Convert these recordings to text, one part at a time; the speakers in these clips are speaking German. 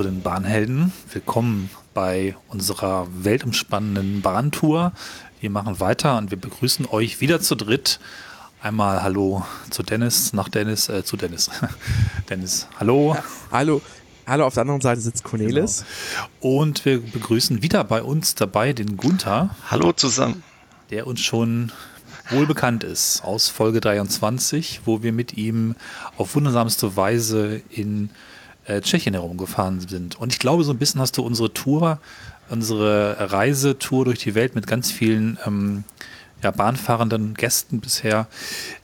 zu den Bahnhelden. Willkommen bei unserer weltumspannenden Bahntour. Wir machen weiter und wir begrüßen euch wieder zu dritt. Einmal Hallo zu Dennis, nach Dennis, äh, zu Dennis. Dennis, hallo. Ja, hallo. Hallo, auf der anderen Seite sitzt Cornelis. Genau. Und wir begrüßen wieder bei uns dabei den Gunther. Hallo zusammen. Der uns schon wohl bekannt ist aus Folge 23, wo wir mit ihm auf wundersamste Weise in äh, Tschechien herumgefahren sind. Und ich glaube, so ein bisschen hast du unsere Tour, unsere Reisetour durch die Welt mit ganz vielen ähm, ja, bahnfahrenden Gästen bisher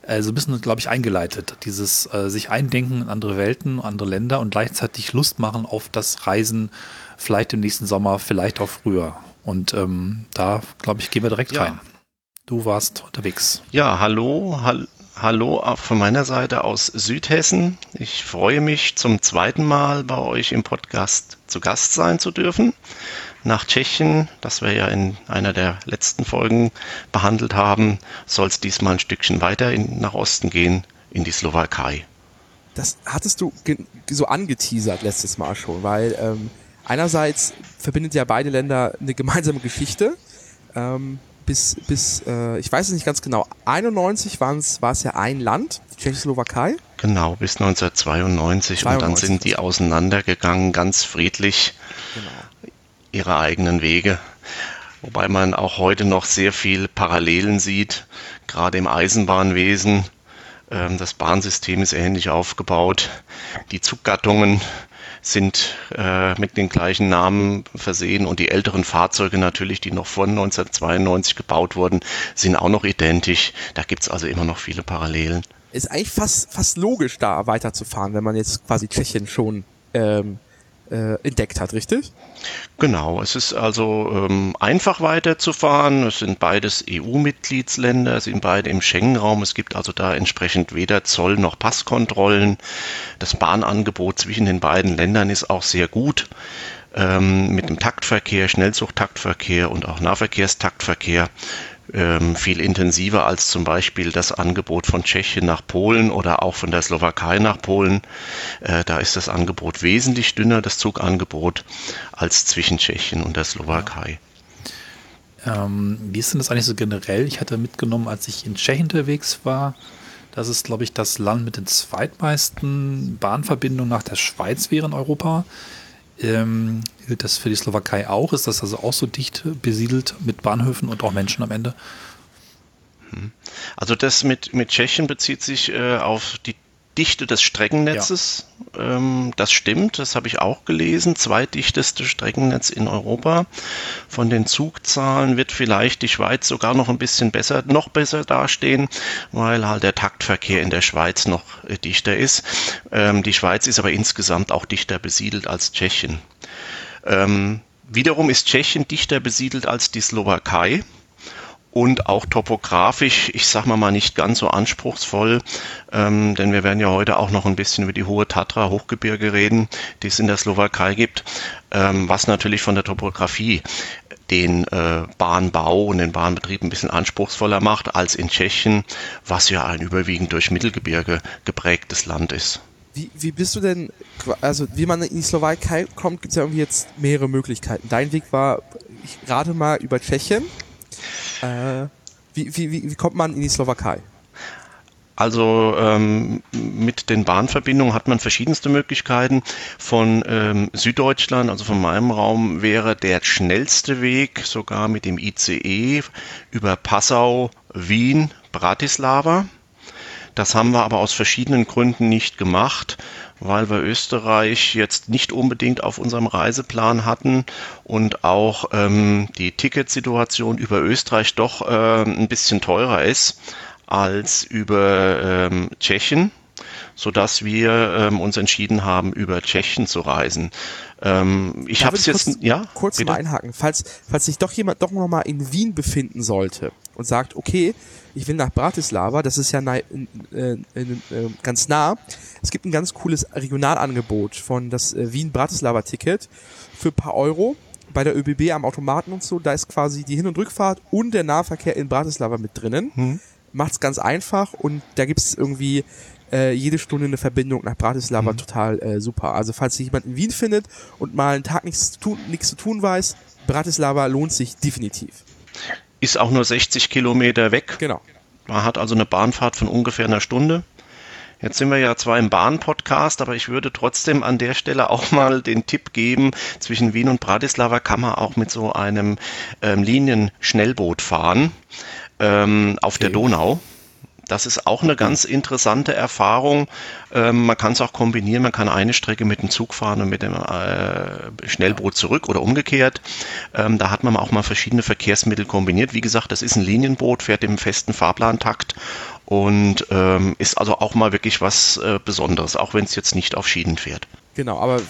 äh, so ein bisschen, glaube ich, eingeleitet. Dieses äh, sich eindenken in andere Welten, andere Länder und gleichzeitig Lust machen auf das Reisen, vielleicht im nächsten Sommer, vielleicht auch früher. Und ähm, da, glaube ich, gehen wir direkt ja. rein. Du warst unterwegs. Ja, hallo, hall hallo von meiner Seite aus Südhessen. Ich freue mich zum zweiten Mal bei euch im Podcast zu Gast sein zu dürfen nach Tschechien, das wir ja in einer der letzten Folgen behandelt haben, soll es diesmal ein Stückchen weiter in, nach Osten gehen, in die Slowakei. Das hattest du so angeteasert letztes Mal schon, weil ähm, einerseits verbindet ja beide Länder eine gemeinsame Geschichte. Ähm, bis, bis äh, ich weiß es nicht ganz genau, 91 war es ja ein Land, die Tschechoslowakei. Genau, bis 1992 92. und dann sind die auseinandergegangen, ganz friedlich. Genau ihre eigenen Wege. Wobei man auch heute noch sehr viel Parallelen sieht, gerade im Eisenbahnwesen. Ähm, das Bahnsystem ist ähnlich aufgebaut. Die Zuggattungen sind äh, mit den gleichen Namen versehen und die älteren Fahrzeuge natürlich, die noch vor 1992 gebaut wurden, sind auch noch identisch. Da gibt es also immer noch viele Parallelen. Ist eigentlich fast, fast logisch, da weiterzufahren, wenn man jetzt quasi Tschechien schon ähm, äh, entdeckt hat, richtig? Genau, es ist also ähm, einfach weiterzufahren. Es sind beides EU-Mitgliedsländer, sind beide im Schengen-Raum. Es gibt also da entsprechend weder Zoll noch Passkontrollen. Das Bahnangebot zwischen den beiden Ländern ist auch sehr gut. Ähm, mit dem Taktverkehr, Schnellzugtaktverkehr und auch Nahverkehrstaktverkehr ähm, viel intensiver als zum Beispiel das Angebot von Tschechien nach Polen oder auch von der Slowakei nach Polen. Äh, da ist das Angebot wesentlich dünner, das Zugangebot, als zwischen Tschechien und der Slowakei. Ähm, wie ist denn das eigentlich so generell? Ich hatte mitgenommen, als ich in Tschechien unterwegs war, das ist, glaube ich, das Land mit den zweitmeisten Bahnverbindungen nach der Schweiz wäre in Europa. Ähm, gilt das für die Slowakei auch? Ist das also auch so dicht besiedelt mit Bahnhöfen und auch Menschen am Ende? Hm. Also das mit, mit Tschechien bezieht sich äh, auf die Dichte des Streckennetzes. Ja. Ähm, das stimmt, das habe ich auch gelesen. Zweitdichteste Streckennetz in Europa. Von den Zugzahlen wird vielleicht die Schweiz sogar noch ein bisschen besser, noch besser dastehen, weil halt der Taktverkehr in der Schweiz noch äh, dichter ist. Ähm, die Schweiz ist aber insgesamt auch dichter besiedelt als Tschechien. Ähm, wiederum ist Tschechien dichter besiedelt als die Slowakei und auch topografisch, ich sag mal mal nicht ganz so anspruchsvoll, ähm, denn wir werden ja heute auch noch ein bisschen über die hohe Tatra Hochgebirge reden, die es in der Slowakei gibt, ähm, was natürlich von der Topografie den äh, Bahnbau und den Bahnbetrieb ein bisschen anspruchsvoller macht als in Tschechien, was ja ein überwiegend durch Mittelgebirge geprägtes Land ist. Wie, wie bist du denn, also wie man in die Slowakei kommt, gibt es ja irgendwie jetzt mehrere Möglichkeiten. Dein Weg war ich gerade mal über Tschechien. Äh, wie, wie, wie, kommt man in die Slowakei? Also ähm, mit den Bahnverbindungen hat man verschiedenste Möglichkeiten. Von ähm, Süddeutschland, also von meinem Raum, wäre der schnellste Weg sogar mit dem ICE über Passau, Wien, Bratislava. Das haben wir aber aus verschiedenen Gründen nicht gemacht weil wir Österreich jetzt nicht unbedingt auf unserem Reiseplan hatten und auch ähm, die Ticketsituation über Österreich doch äh, ein bisschen teurer ist als über ähm, Tschechien so dass wir ähm, uns entschieden haben, über Tschechien zu reisen. Ähm, ich habe es jetzt, kurz, ja, kurz bitte? mal einhaken. Falls, falls sich doch jemand doch noch mal in Wien befinden sollte und sagt, okay, ich will nach Bratislava, das ist ja äh, äh, äh, ganz nah. Es gibt ein ganz cooles Regionalangebot von das äh, Wien-Bratislava-Ticket für ein paar Euro bei der ÖBB am Automaten und so, da ist quasi die Hin- und Rückfahrt und der Nahverkehr in Bratislava mit drinnen. Mhm. Macht's ganz einfach und da gibt's irgendwie äh, jede Stunde eine Verbindung nach Bratislava Mhm. total äh, super. Also falls sich jemand in Wien findet und mal einen Tag nichts zu tun, nichts zu tun weiß, Bratislava lohnt sich definitiv. Ist auch nur 60 Kilometer weg. Genau. Man hat also eine Bahnfahrt von ungefähr einer Stunde. Jetzt sind wir ja zwar im Bahn-Podcast, aber ich würde trotzdem an der Stelle auch mal den Tipp geben, zwischen Wien und Bratislava kann man auch mit so einem ähm, Linien-Schnellboot fahren ähm, auf der Donau. Das ist auch eine ganz interessante Erfahrung. Ähm, man kann es auch kombinieren. Man kann eine Strecke mit dem Zug fahren und mit dem äh, Schnellboot zurück oder umgekehrt. Ähm, da hat man auch mal verschiedene Verkehrsmittel kombiniert. Wie gesagt, das ist ein Linienboot, fährt im festen Fahrplantakt und ähm, ist also auch mal wirklich was äh, Besonderes, auch wenn es jetzt nicht auf Schienen fährt. Genau, aber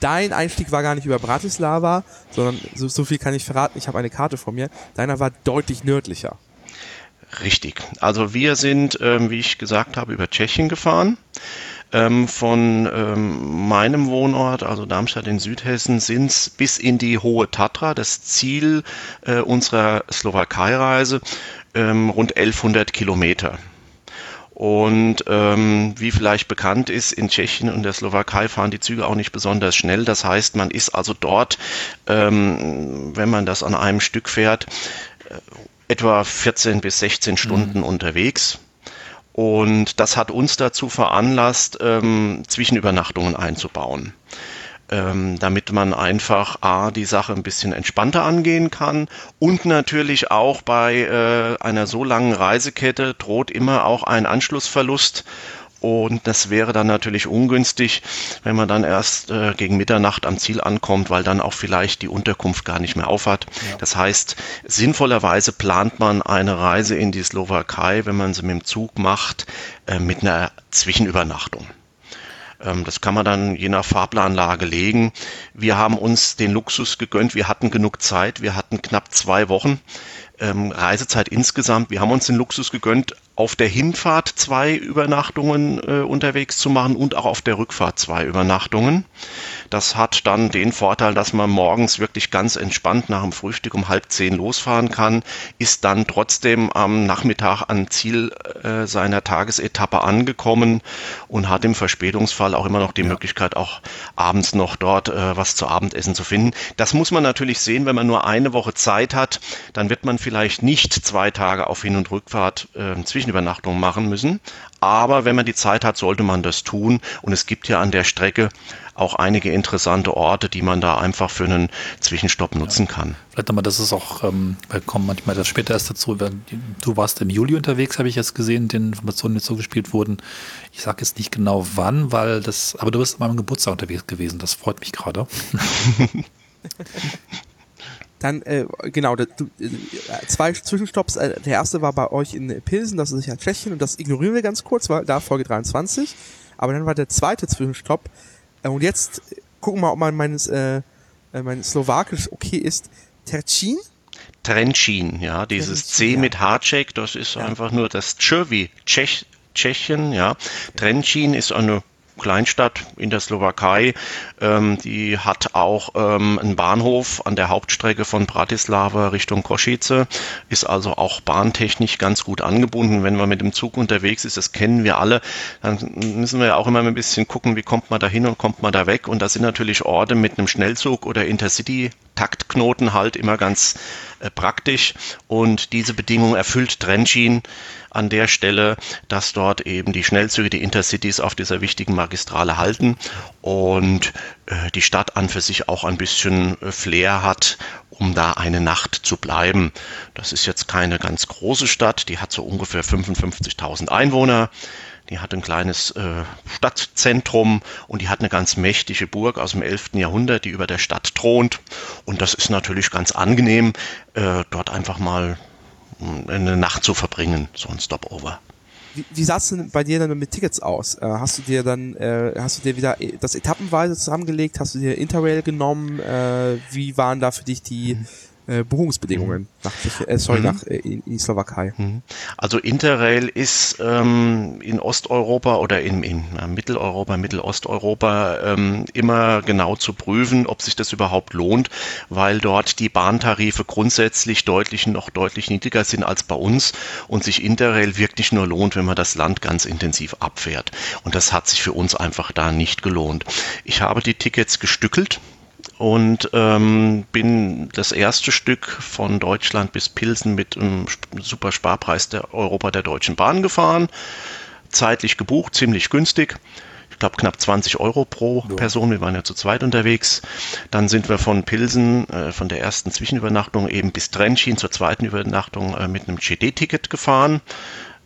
dein Einstieg war gar nicht über Bratislava, sondern so, so viel kann ich verraten, ich habe eine Karte vor mir. Deiner war deutlich nördlicher. Richtig. Also wir sind, ähm, wie ich gesagt habe, über Tschechien gefahren. Ähm, von ähm, meinem Wohnort, also Darmstadt in Südhessen, sind es bis in die Hohe Tatra, das Ziel äh, unserer Slowakei-Reise, ähm, rund 1100 Kilometer. Und ähm, wie vielleicht bekannt ist, in Tschechien und der Slowakei fahren die Züge auch nicht besonders schnell. Das heißt, man ist also dort, ähm, wenn man das an einem Stück fährt, äh, etwa 14 bis 16 Stunden unterwegs. Und das hat uns dazu veranlasst, ähm, Zwischenübernachtungen einzubauen. Ähm, damit man einfach A, die Sache ein bisschen entspannter angehen kann und natürlich auch bei äh, einer so langen Reisekette droht immer auch ein Anschlussverlust und das wäre dann natürlich ungünstig, wenn man dann erst äh, gegen Mitternacht am Ziel ankommt, weil dann auch vielleicht die Unterkunft gar nicht mehr aufhat. Das heißt, sinnvollerweise plant man eine Reise in die Slowakei, wenn man sie mit dem Zug macht, äh, mit einer Zwischenübernachtung. Ähm, Das kann man dann je nach Fahrplanlage legen. Wir haben uns den Luxus gegönnt. Wir hatten genug Zeit. Wir hatten knapp zwei Wochen ähm, Reisezeit insgesamt. Wir haben uns den Luxus gegönnt, auf der Hinfahrt zwei Übernachtungen äh, unterwegs zu machen und auch auf der Rückfahrt zwei Übernachtungen. Das hat dann den Vorteil, dass man morgens wirklich ganz entspannt nach dem Frühstück um halb zehn losfahren kann, ist dann trotzdem am Nachmittag an Ziel äh, seiner Tagesetappe angekommen und hat im Verspätungsfall auch immer noch die Möglichkeit, auch abends noch dort äh, was zu Abendessen zu finden. Das muss man natürlich sehen, wenn man nur eine Woche Zeit hat, dann wird man vielleicht nicht zwei Tage auf Hin- und Rückfahrt äh, Zwischenübernachtung machen müssen. Aber wenn man die Zeit hat, sollte man das tun. Und es gibt ja an der Strecke auch einige interessante Orte, die man da einfach für einen Zwischenstopp nutzen kann. Vielleicht nochmal, das ist auch, ähm, wir kommen manchmal das später erst dazu. Du warst im Juli unterwegs, habe ich jetzt gesehen, den Informationen, die zugespielt wurden. Ich sage jetzt nicht genau wann, weil das, aber du bist an meinem Geburtstag unterwegs gewesen. Das freut mich gerade. Dann, äh, genau, da- du, äh, zwei Zwischenstopps. Äh, der erste war bei euch in Pilsen, das ist ja Tschechien, und das ignorieren wir ganz kurz, weil da Folge 23. Aber dann war der zweite Zwischenstopp. Äh, und jetzt gucken wir mal, ob mein, meines, äh, äh, mein Slowakisch okay ist. Tercin? Trencin, ja, dieses Trencin, C ja. mit Hardcheck, das ist einfach nur das Tsch wie Tschech, Tschechien, ja. Trencin ist eine Kleinstadt in der Slowakei, ähm, die hat auch ähm, einen Bahnhof an der Hauptstrecke von Bratislava Richtung Kosice, ist also auch bahntechnisch ganz gut angebunden. Wenn man mit dem Zug unterwegs ist, das kennen wir alle, dann müssen wir auch immer ein bisschen gucken, wie kommt man da hin und kommt man da weg. Und da sind natürlich Orte mit einem Schnellzug oder Intercity Taktknoten halt immer ganz praktisch und diese Bedingung erfüllt Trencin an der Stelle, dass dort eben die Schnellzüge, die Intercities auf dieser wichtigen Magistrale halten und äh, die Stadt an für sich auch ein bisschen äh, Flair hat, um da eine Nacht zu bleiben. Das ist jetzt keine ganz große Stadt, die hat so ungefähr 55.000 Einwohner. Die hat ein kleines äh, Stadtzentrum und die hat eine ganz mächtige Burg aus dem 11. Jahrhundert, die über der Stadt thront. Und das ist natürlich ganz angenehm, äh, dort einfach mal mh, eine Nacht zu verbringen, so ein Stopover. Wie, wie sah es denn bei dir dann mit Tickets aus? Äh, hast du dir dann, äh, hast du dir wieder äh, das etappenweise zusammengelegt? Hast du dir Interrail genommen? Äh, wie waren da für dich die äh, Buchungsbedingungen mhm. nach, äh, sorry, mhm. nach äh, in, in Slowakei. Mhm. Also Interrail ist ähm, in Osteuropa oder in, in äh, Mitteleuropa, Mittelosteuropa ähm, immer genau zu prüfen, ob sich das überhaupt lohnt, weil dort die Bahntarife grundsätzlich deutlich noch deutlich niedriger sind als bei uns und sich Interrail wirklich nur lohnt, wenn man das Land ganz intensiv abfährt. Und das hat sich für uns einfach da nicht gelohnt. Ich habe die Tickets gestückelt und ähm, bin das erste Stück von Deutschland bis Pilsen mit einem super Sparpreis der Europa der Deutschen Bahn gefahren. Zeitlich gebucht, ziemlich günstig. Ich glaube knapp 20 Euro pro ja. Person. Wir waren ja zu zweit unterwegs. Dann sind wir von Pilsen, äh, von der ersten Zwischenübernachtung eben bis Trenčín zur zweiten Übernachtung äh, mit einem GD-Ticket gefahren.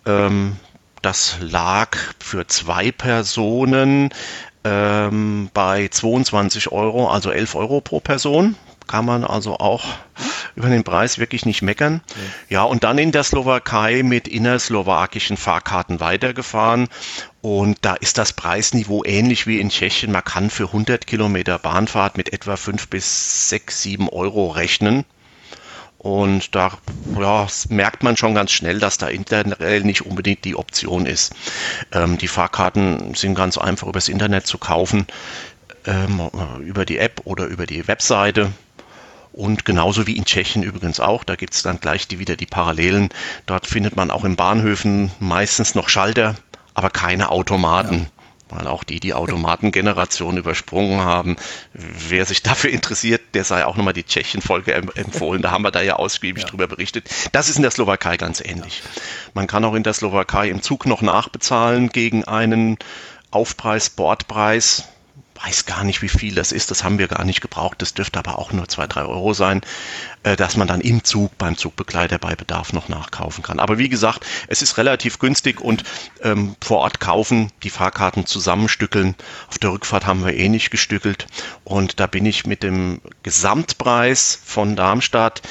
Ähm, das lag für zwei Personen ähm, bei 22 Euro, also 11 Euro pro Person. Kann man also auch über den Preis wirklich nicht meckern. Ja, und dann in der Slowakei mit innerslowakischen Fahrkarten weitergefahren. Und da ist das Preisniveau ähnlich wie in Tschechien. Man kann für 100 Kilometer Bahnfahrt mit etwa 5 bis 6, 7 Euro rechnen. Und da ja, merkt man schon ganz schnell, dass da Internet nicht unbedingt die Option ist. Ähm, die Fahrkarten sind ganz einfach übers Internet zu kaufen, ähm, über die App oder über die Webseite. Und genauso wie in Tschechien übrigens auch, da gibt es dann gleich die, wieder die Parallelen. Dort findet man auch in Bahnhöfen meistens noch Schalter, aber keine Automaten. Ja weil auch die die Automatengeneration übersprungen haben. Wer sich dafür interessiert, der sei auch nochmal die Tschechien-Folge empfohlen. Da haben wir da ja ausgiebig ja. drüber berichtet. Das ist in der Slowakei ganz ähnlich. Man kann auch in der Slowakei im Zug noch nachbezahlen gegen einen Aufpreis, Bordpreis weiß gar nicht, wie viel das ist, das haben wir gar nicht gebraucht, das dürfte aber auch nur zwei, drei Euro sein, äh, dass man dann im Zug beim Zugbegleiter bei Bedarf noch nachkaufen kann. Aber wie gesagt, es ist relativ günstig und ähm, vor Ort kaufen, die Fahrkarten zusammenstückeln. Auf der Rückfahrt haben wir eh nicht gestückelt und da bin ich mit dem Gesamtpreis von Darmstadt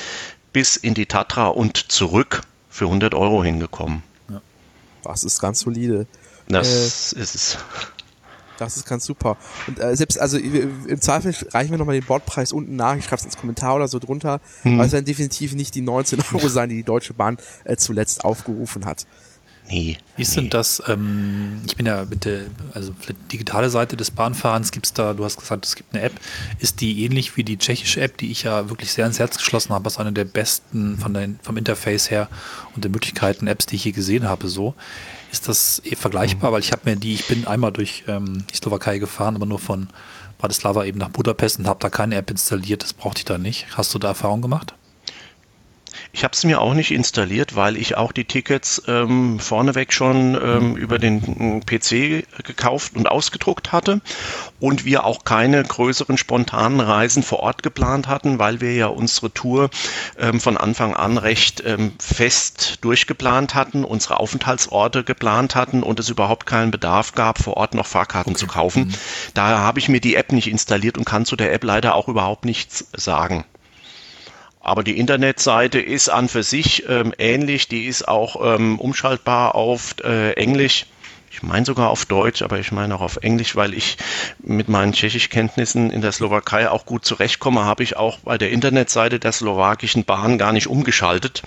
bis in die Tatra und zurück für 100 Euro hingekommen. Ja. Das ist ganz solide. Das äh, ist es. Das ist ganz super. Und äh, selbst, also im Zweifel reichen wir nochmal den Bordpreis unten nach. Ich schreibe es ins Kommentar oder so drunter. Hm. Aber es werden definitiv nicht die 19 Euro sein, die die Deutsche Bahn äh, zuletzt aufgerufen hat. Nee. Wie ist nee. denn das? Ähm, ich bin ja mit der, also für die digitale Seite des Bahnfahrens gibt es da, du hast gesagt, es gibt eine App. Ist die ähnlich wie die tschechische App, die ich ja wirklich sehr ins Herz geschlossen habe, als eine der besten von der, vom Interface her und der Möglichkeiten Apps, die ich je gesehen habe, so? Ist das eh vergleichbar? Mhm. Weil ich habe mir die, ich bin einmal durch ähm, die Slowakei gefahren, aber nur von Bratislava eben nach Budapest und habe da keine App installiert. Das brauchte ich da nicht. Hast du da Erfahrung gemacht? Ich habe es mir auch nicht installiert, weil ich auch die Tickets ähm, vorneweg schon ähm, über den PC gekauft und ausgedruckt hatte und wir auch keine größeren spontanen Reisen vor Ort geplant hatten, weil wir ja unsere Tour ähm, von Anfang an recht ähm, fest durchgeplant hatten, unsere Aufenthaltsorte geplant hatten und es überhaupt keinen Bedarf gab, vor Ort noch Fahrkarten okay. zu kaufen. Mhm. Daher habe ich mir die App nicht installiert und kann zu der App leider auch überhaupt nichts sagen. Aber die Internetseite ist an für sich ähm, ähnlich. Die ist auch ähm, umschaltbar auf äh, Englisch. Ich meine sogar auf Deutsch, aber ich meine auch auf Englisch, weil ich mit meinen Tschechischkenntnissen in der Slowakei auch gut zurechtkomme, habe ich auch bei der Internetseite der slowakischen Bahn gar nicht umgeschaltet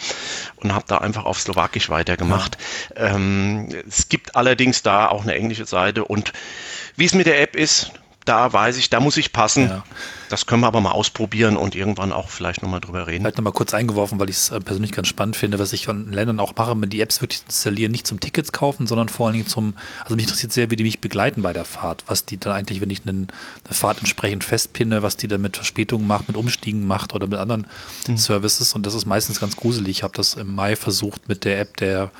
und habe da einfach auf Slowakisch weitergemacht. Ja. Ähm, es gibt allerdings da auch eine englische Seite und wie es mit der App ist, da weiß ich, da muss ich passen. Ja. Das können wir aber mal ausprobieren und irgendwann auch vielleicht nochmal drüber reden. Vielleicht nochmal kurz eingeworfen, weil ich es äh, persönlich ganz spannend finde, was ich von Ländern auch mache, wenn die Apps wirklich installieren, nicht zum Tickets kaufen, sondern vor allen Dingen zum, also mich interessiert sehr, wie die mich begleiten bei der Fahrt, was die dann eigentlich, wenn ich einen, eine Fahrt entsprechend festpinne, was die dann mit Verspätungen macht, mit Umstiegen macht oder mit anderen mhm. Services und das ist meistens ganz gruselig. Ich habe das im Mai versucht mit der App der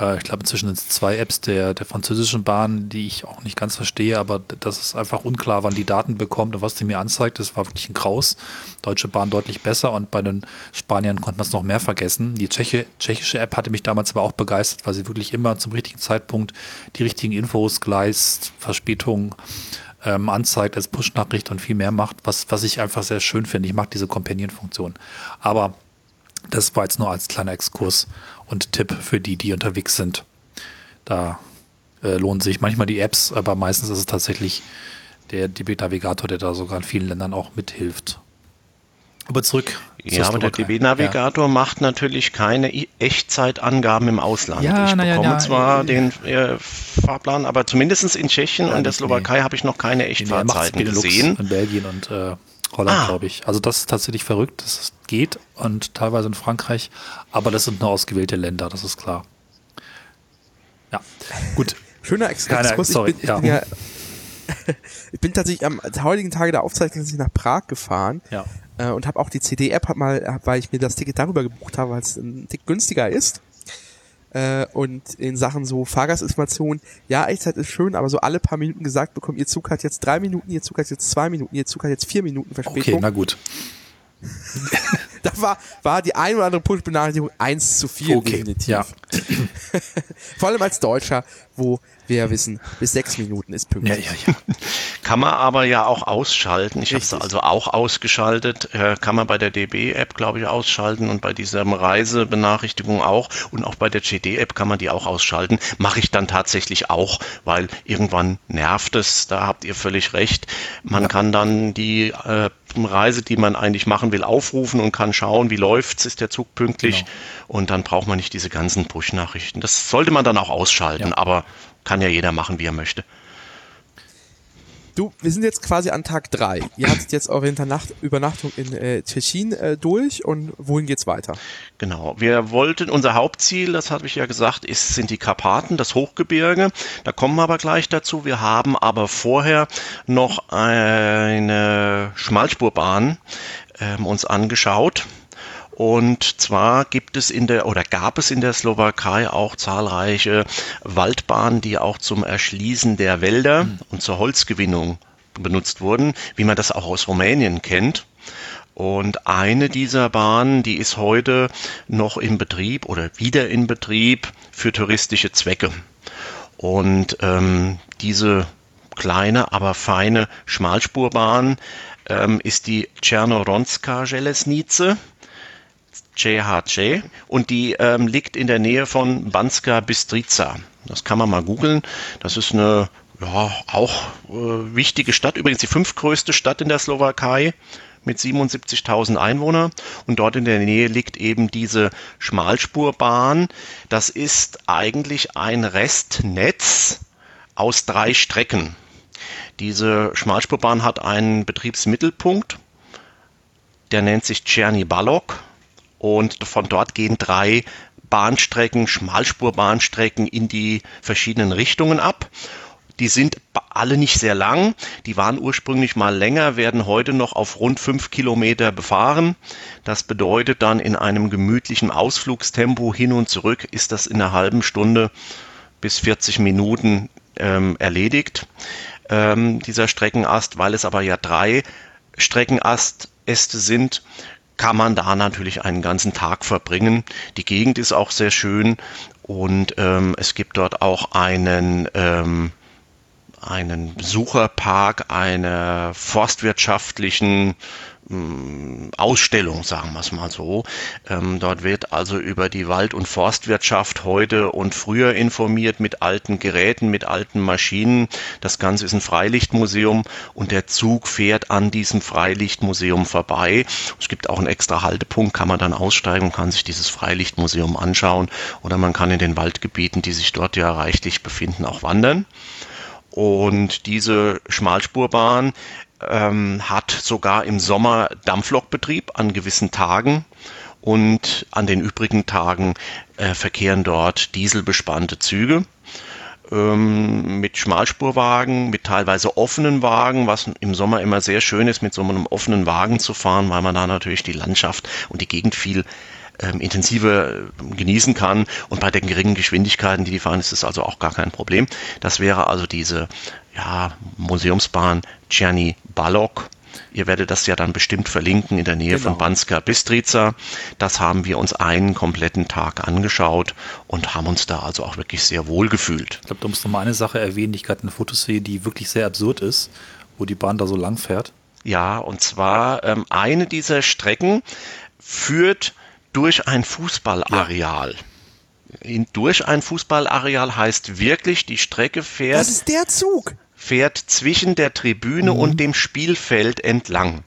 äh, ich glaube, inzwischen sind es zwei Apps der, der französischen Bahn, die ich auch nicht ganz verstehe, aber das ist einfach unklar, wann die Daten bekommt und was die mir anzeigt. Das war wirklich ein Kraus. Deutsche Bahn deutlich besser und bei den Spaniern konnte man es noch mehr vergessen. Die Tscheche, tschechische App hatte mich damals aber auch begeistert, weil sie wirklich immer zum richtigen Zeitpunkt die richtigen Infos, Gleis, Verspätung, ähm, anzeigt als Push-Nachricht und viel mehr macht, was, was ich einfach sehr schön finde. Ich mag diese Companion-Funktion. Aber das war jetzt nur als kleiner Exkurs und Tipp für die, die unterwegs sind. Da äh, lohnen sich manchmal die Apps, aber meistens ist es tatsächlich der DB-Navigator, der da sogar in vielen Ländern auch mithilft. Aber zurück Ja, aber der DB-Navigator ja. macht natürlich keine Echtzeitangaben im Ausland. Ja, ich bekomme ja, zwar den äh, Fahrplan, aber zumindest in Tschechien und der Slowakei nee. habe ich noch keine Echtfahrzeiten gesehen. In Belgien und äh, Holland, ah. glaube ich. Also das ist tatsächlich verrückt, das geht und teilweise in Frankreich, aber das sind nur ausgewählte Länder, das ist klar. Ja, gut. Schöner Exkurs. Sorry, ich bin, bin ja ich bin tatsächlich am heutigen Tage der Aufzeichnung nach Prag gefahren ja. äh, und habe auch die CD-App, mal, weil ich mir das Ticket darüber gebucht habe, weil es ein Tick günstiger ist. Äh, und in Sachen so Fahrgastinformation, ja, Echtzeit ist schön, aber so alle paar Minuten gesagt bekommen, ihr Zug hat jetzt drei Minuten, ihr Zug hat jetzt zwei Minuten, ihr Zug hat jetzt vier Minuten Verspätung. Okay, na gut. Da war, war die ein oder andere Push-Benachrichtigung eins zu viel okay, definitiv. Ja. Vor allem als Deutscher, wo wir ja wissen, bis sechs Minuten ist pünktlich. Ja, ja, ja. Kann man aber ja auch ausschalten. Ich habe es also auch ausgeschaltet. Äh, kann man bei der DB-App, glaube ich, ausschalten und bei dieser Reisebenachrichtigung auch. Und auch bei der GD-App kann man die auch ausschalten. Mache ich dann tatsächlich auch, weil irgendwann nervt es. Da habt ihr völlig recht. Man ja. kann dann die äh, Reise, die man eigentlich machen will, aufrufen und kann schauen, wie läuft's, ist der Zug pünktlich. Genau. Und dann braucht man nicht diese ganzen Push-Nachrichten. Das sollte man dann auch ausschalten. Ja. Aber kann ja jeder machen, wie er möchte. Du, wir sind jetzt quasi an Tag drei. Ihr hattet jetzt eure Internacht Übernachtung in äh, Tschechien äh, durch und wohin geht's weiter? Genau, wir wollten, unser Hauptziel, das habe ich ja gesagt, ist, sind die Karpaten, das Hochgebirge. Da kommen wir aber gleich dazu. Wir haben aber vorher noch eine Schmalspurbahn ähm, uns angeschaut und zwar gibt es in der oder gab es in der Slowakei auch zahlreiche Waldbahnen, die auch zum Erschließen der Wälder mhm. und zur Holzgewinnung benutzt wurden, wie man das auch aus Rumänien kennt. Und eine dieser Bahnen, die ist heute noch in Betrieb oder wieder in Betrieb für touristische Zwecke. Und ähm, diese kleine, aber feine Schmalspurbahn ähm, ist die Czernoronska Železnice. JHJ und die ähm, liegt in der Nähe von Banska Bystrica. Das kann man mal googeln. Das ist eine ja, auch äh, wichtige Stadt, übrigens die fünftgrößte Stadt in der Slowakei mit 77.000 Einwohnern und dort in der Nähe liegt eben diese Schmalspurbahn. Das ist eigentlich ein Restnetz aus drei Strecken. Diese Schmalspurbahn hat einen Betriebsmittelpunkt, der nennt sich Czerny Balok und von dort gehen drei Bahnstrecken, Schmalspurbahnstrecken in die verschiedenen Richtungen ab. Die sind alle nicht sehr lang. Die waren ursprünglich mal länger, werden heute noch auf rund fünf Kilometer befahren. Das bedeutet dann in einem gemütlichen Ausflugstempo hin und zurück ist das in einer halben Stunde bis 40 Minuten ähm, erledigt. Ähm, dieser Streckenast, weil es aber ja drei Streckenast-Äste sind, kann man da natürlich einen ganzen Tag verbringen. Die Gegend ist auch sehr schön und ähm, es gibt dort auch einen ähm, einen Besucherpark einer forstwirtschaftlichen Ausstellung, sagen wir es mal so. Ähm, dort wird also über die Wald- und Forstwirtschaft heute und früher informiert mit alten Geräten, mit alten Maschinen. Das Ganze ist ein Freilichtmuseum und der Zug fährt an diesem Freilichtmuseum vorbei. Es gibt auch einen extra Haltepunkt, kann man dann aussteigen und kann sich dieses Freilichtmuseum anschauen oder man kann in den Waldgebieten, die sich dort ja reichlich befinden, auch wandern. Und diese Schmalspurbahn ähm, hat sogar im Sommer Dampflokbetrieb an gewissen Tagen und an den übrigen Tagen äh, verkehren dort dieselbespannte Züge ähm, mit Schmalspurwagen, mit teilweise offenen Wagen, was im Sommer immer sehr schön ist, mit so einem offenen Wagen zu fahren, weil man da natürlich die Landschaft und die Gegend viel ähm, intensiver äh, genießen kann. Und bei den geringen Geschwindigkeiten, die die fahren, ist das also auch gar kein Problem. Das wäre also diese ja, Museumsbahn Czerny Balok. Ihr werdet das ja dann bestimmt verlinken in der Nähe genau. von Banska Bistrica. Das haben wir uns einen kompletten Tag angeschaut und haben uns da also auch wirklich sehr wohl gefühlt. Ich glaube, du musst noch mal eine Sache erwähnen, die ich gerade in Fotos sehe, die wirklich sehr absurd ist, wo die Bahn da so lang fährt. Ja, und zwar ähm, eine dieser Strecken führt durch ein Fußballareal. Ja. durch ein Fußballareal heißt wirklich, die Strecke fährt. Das ist der Zug. Fährt zwischen der Tribüne mhm. und dem Spielfeld entlang.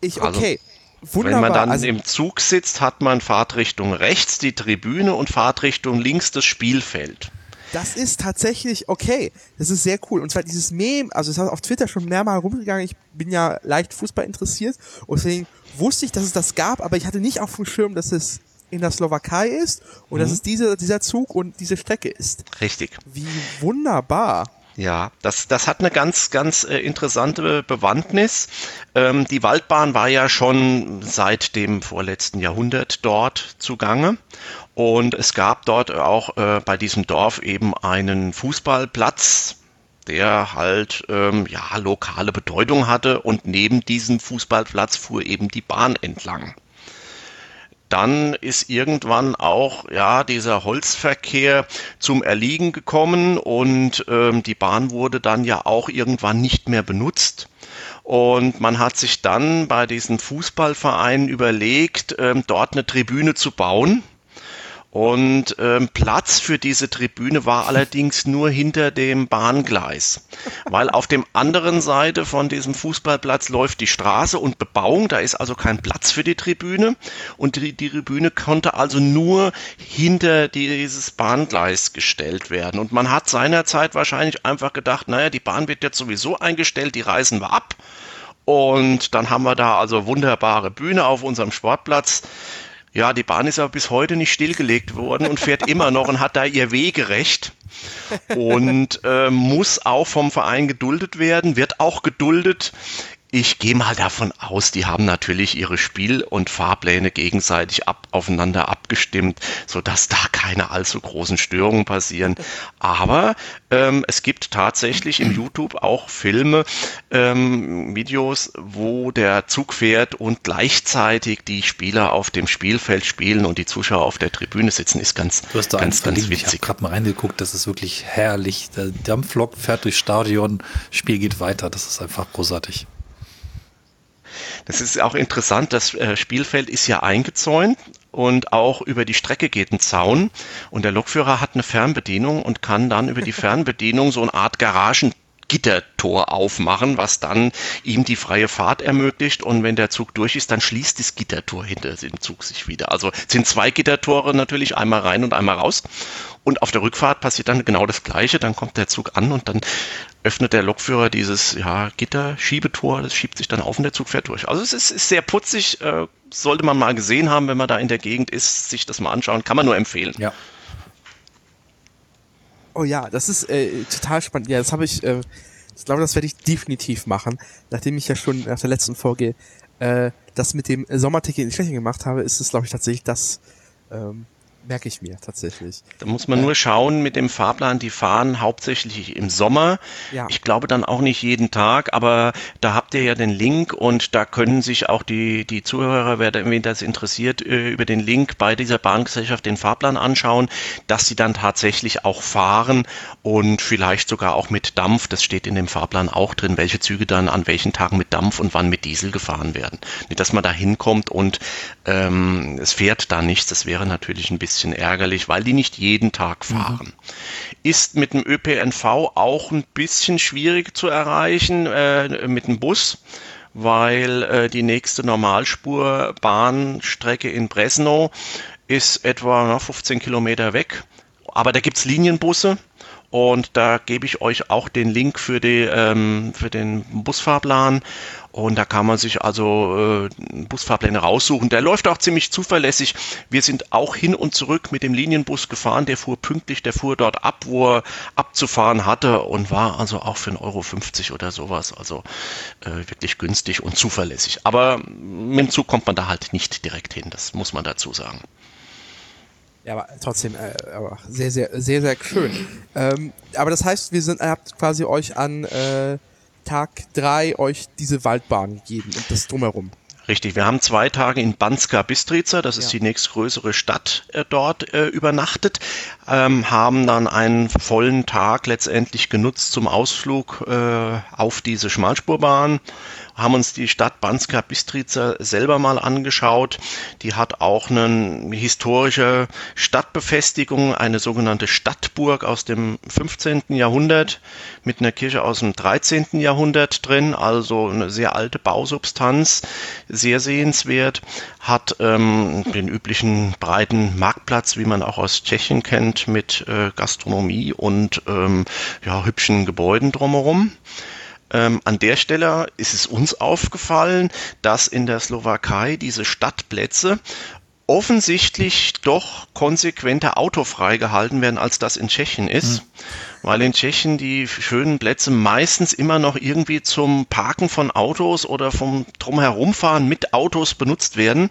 Ich, also okay. Wunderbar. Wenn man dann also, im Zug sitzt, hat man Fahrtrichtung rechts die Tribüne und Fahrtrichtung links das Spielfeld. Das ist tatsächlich okay. Das ist sehr cool. Und zwar dieses Meme, also es ist auf Twitter schon mehrmals rumgegangen. Ich bin ja leicht Fußball interessiert und deswegen wusste ich, dass es das gab, aber ich hatte nicht auf dem Schirm, dass es in der Slowakei ist und mhm. dass es diese, dieser Zug und diese Strecke ist. Richtig. Wie wunderbar. Ja, das, das hat eine ganz, ganz äh, interessante Bewandtnis. Ähm, die Waldbahn war ja schon seit dem vorletzten Jahrhundert dort zugange. Und es gab dort auch äh, bei diesem Dorf eben einen Fußballplatz, der halt ähm, ja lokale Bedeutung hatte. Und neben diesem Fußballplatz fuhr eben die Bahn entlang dann ist irgendwann auch ja dieser Holzverkehr zum Erliegen gekommen und ähm, die Bahn wurde dann ja auch irgendwann nicht mehr benutzt. Und man hat sich dann bei diesen Fußballvereinen überlegt, ähm, dort eine Tribüne zu bauen. Und ähm, Platz für diese Tribüne war allerdings nur hinter dem Bahngleis, weil auf dem anderen Seite von diesem Fußballplatz läuft die Straße und Bebauung, da ist also kein Platz für die Tribüne und die, die Tribüne konnte also nur hinter dieses Bahngleis gestellt werden. Und man hat seinerzeit wahrscheinlich einfach gedacht, naja, die Bahn wird jetzt sowieso eingestellt, die reisen wir ab. Und dann haben wir da also wunderbare Bühne auf unserem Sportplatz. Ja, die Bahn ist aber bis heute nicht stillgelegt worden und fährt immer noch und hat da ihr Wegerecht und äh, muss auch vom Verein geduldet werden, wird auch geduldet ich gehe mal davon aus, die haben natürlich ihre Spiel- und Fahrpläne gegenseitig ab, aufeinander abgestimmt, sodass da keine allzu großen Störungen passieren. Aber ähm, es gibt tatsächlich im YouTube auch Filme, ähm, Videos, wo der Zug fährt und gleichzeitig die Spieler auf dem Spielfeld spielen und die Zuschauer auf der Tribüne sitzen, ist ganz, du hast da ganz, ganz witzig. Ich habe gerade mal reingeguckt, das ist wirklich herrlich. Der Dampflok fährt durchs Stadion, Spiel geht weiter, das ist einfach großartig. Das ist auch interessant, das äh, Spielfeld ist ja eingezäunt und auch über die Strecke geht ein Zaun und der Lokführer hat eine Fernbedienung und kann dann über die Fernbedienung so eine Art Garagen Gittertor aufmachen, was dann ihm die freie Fahrt ermöglicht. Und wenn der Zug durch ist, dann schließt das Gittertor hinter dem Zug sich wieder. Also sind zwei Gittertore natürlich, einmal rein und einmal raus. Und auf der Rückfahrt passiert dann genau das Gleiche. Dann kommt der Zug an und dann öffnet der Lokführer dieses ja, Gitter-Schiebetor, das schiebt sich dann auf und der Zug fährt durch. Also es ist, ist sehr putzig, äh, sollte man mal gesehen haben, wenn man da in der Gegend ist, sich das mal anschauen, kann man nur empfehlen. Ja. Oh ja, das ist äh, total spannend. Ja, das habe ich, äh, ich glaube, das werde ich definitiv machen. Nachdem ich ja schon nach der letzten Folge äh, das mit dem Sommerticket in Tschechien gemacht habe, ist es, glaube ich, tatsächlich das, ähm, merke ich mir tatsächlich. Da muss man äh, nur schauen mit dem Fahrplan, die fahren hauptsächlich im Sommer. Ja. Ich glaube dann auch nicht jeden Tag, aber da habt ihr ja den Link und da können sich auch die, die Zuhörer, wer wen das interessiert, äh, über den Link bei dieser Bahngesellschaft den Fahrplan anschauen, dass sie dann tatsächlich auch fahren und vielleicht sogar auch mit Dampf. Das steht in dem Fahrplan auch drin, welche Züge dann an welchen Tagen mit Dampf und wann mit Diesel gefahren werden. Nicht, dass man da hinkommt und ähm, es fährt da nichts. Das wäre natürlich ein bisschen bisschen ärgerlich, weil die nicht jeden Tag mhm. fahren. Mhm. Ist mit dem ÖPNV auch ein bisschen schwierig zu erreichen, äh, mit dem Bus weil äh, die nächste Normalspurbahnstrecke in Bresno ist etwa na, 15 Kilometer weg. Aber da gibt es Linienbusse und da gebe ich euch auch den Link für, die, ähm, für den Busfahrplan. Und da kann man sich also äh, Busfahrpläne raussuchen. Der läuft auch ziemlich zuverlässig. Wir sind auch hin und zurück mit dem Linienbus gefahren. Der fuhr pünktlich, der fuhr dort ab, wo er abzufahren hatte und war also auch für 1,50 Euro oder sowas. Also äh, wirklich günstig und zuverlässig. Aber mit dem Zug kommt man da halt nicht direkt hin. Das muss man dazu sagen. Ja, aber trotzdem, äh, aber sehr, sehr, sehr, sehr schön. Ähm, aber das heißt, wir sind, ihr habt quasi euch an äh, Tag drei euch diese Waldbahn gegeben und das drumherum. Richtig, wir haben zwei Tage in Banska Bistrica, das ist ja. die nächstgrößere Stadt, äh, dort äh, übernachtet, ähm, haben dann einen vollen Tag letztendlich genutzt zum Ausflug äh, auf diese Schmalspurbahn, haben uns die Stadt Banska Bistrica selber mal angeschaut. Die hat auch eine historische Stadtbefestigung, eine sogenannte Stadtburg aus dem 15. Jahrhundert mit einer Kirche aus dem 13. Jahrhundert drin, also eine sehr alte Bausubstanz, sehr sehenswert, hat ähm, den üblichen breiten Marktplatz, wie man auch aus Tschechien kennt, mit äh, Gastronomie und ähm, ja, hübschen Gebäuden drumherum. Ähm, an der Stelle ist es uns aufgefallen, dass in der Slowakei diese Stadtplätze offensichtlich doch konsequenter autofrei gehalten werden, als das in Tschechien ist. Mhm. Weil in Tschechien die schönen Plätze meistens immer noch irgendwie zum Parken von Autos oder vom Drumherumfahren mit Autos benutzt werden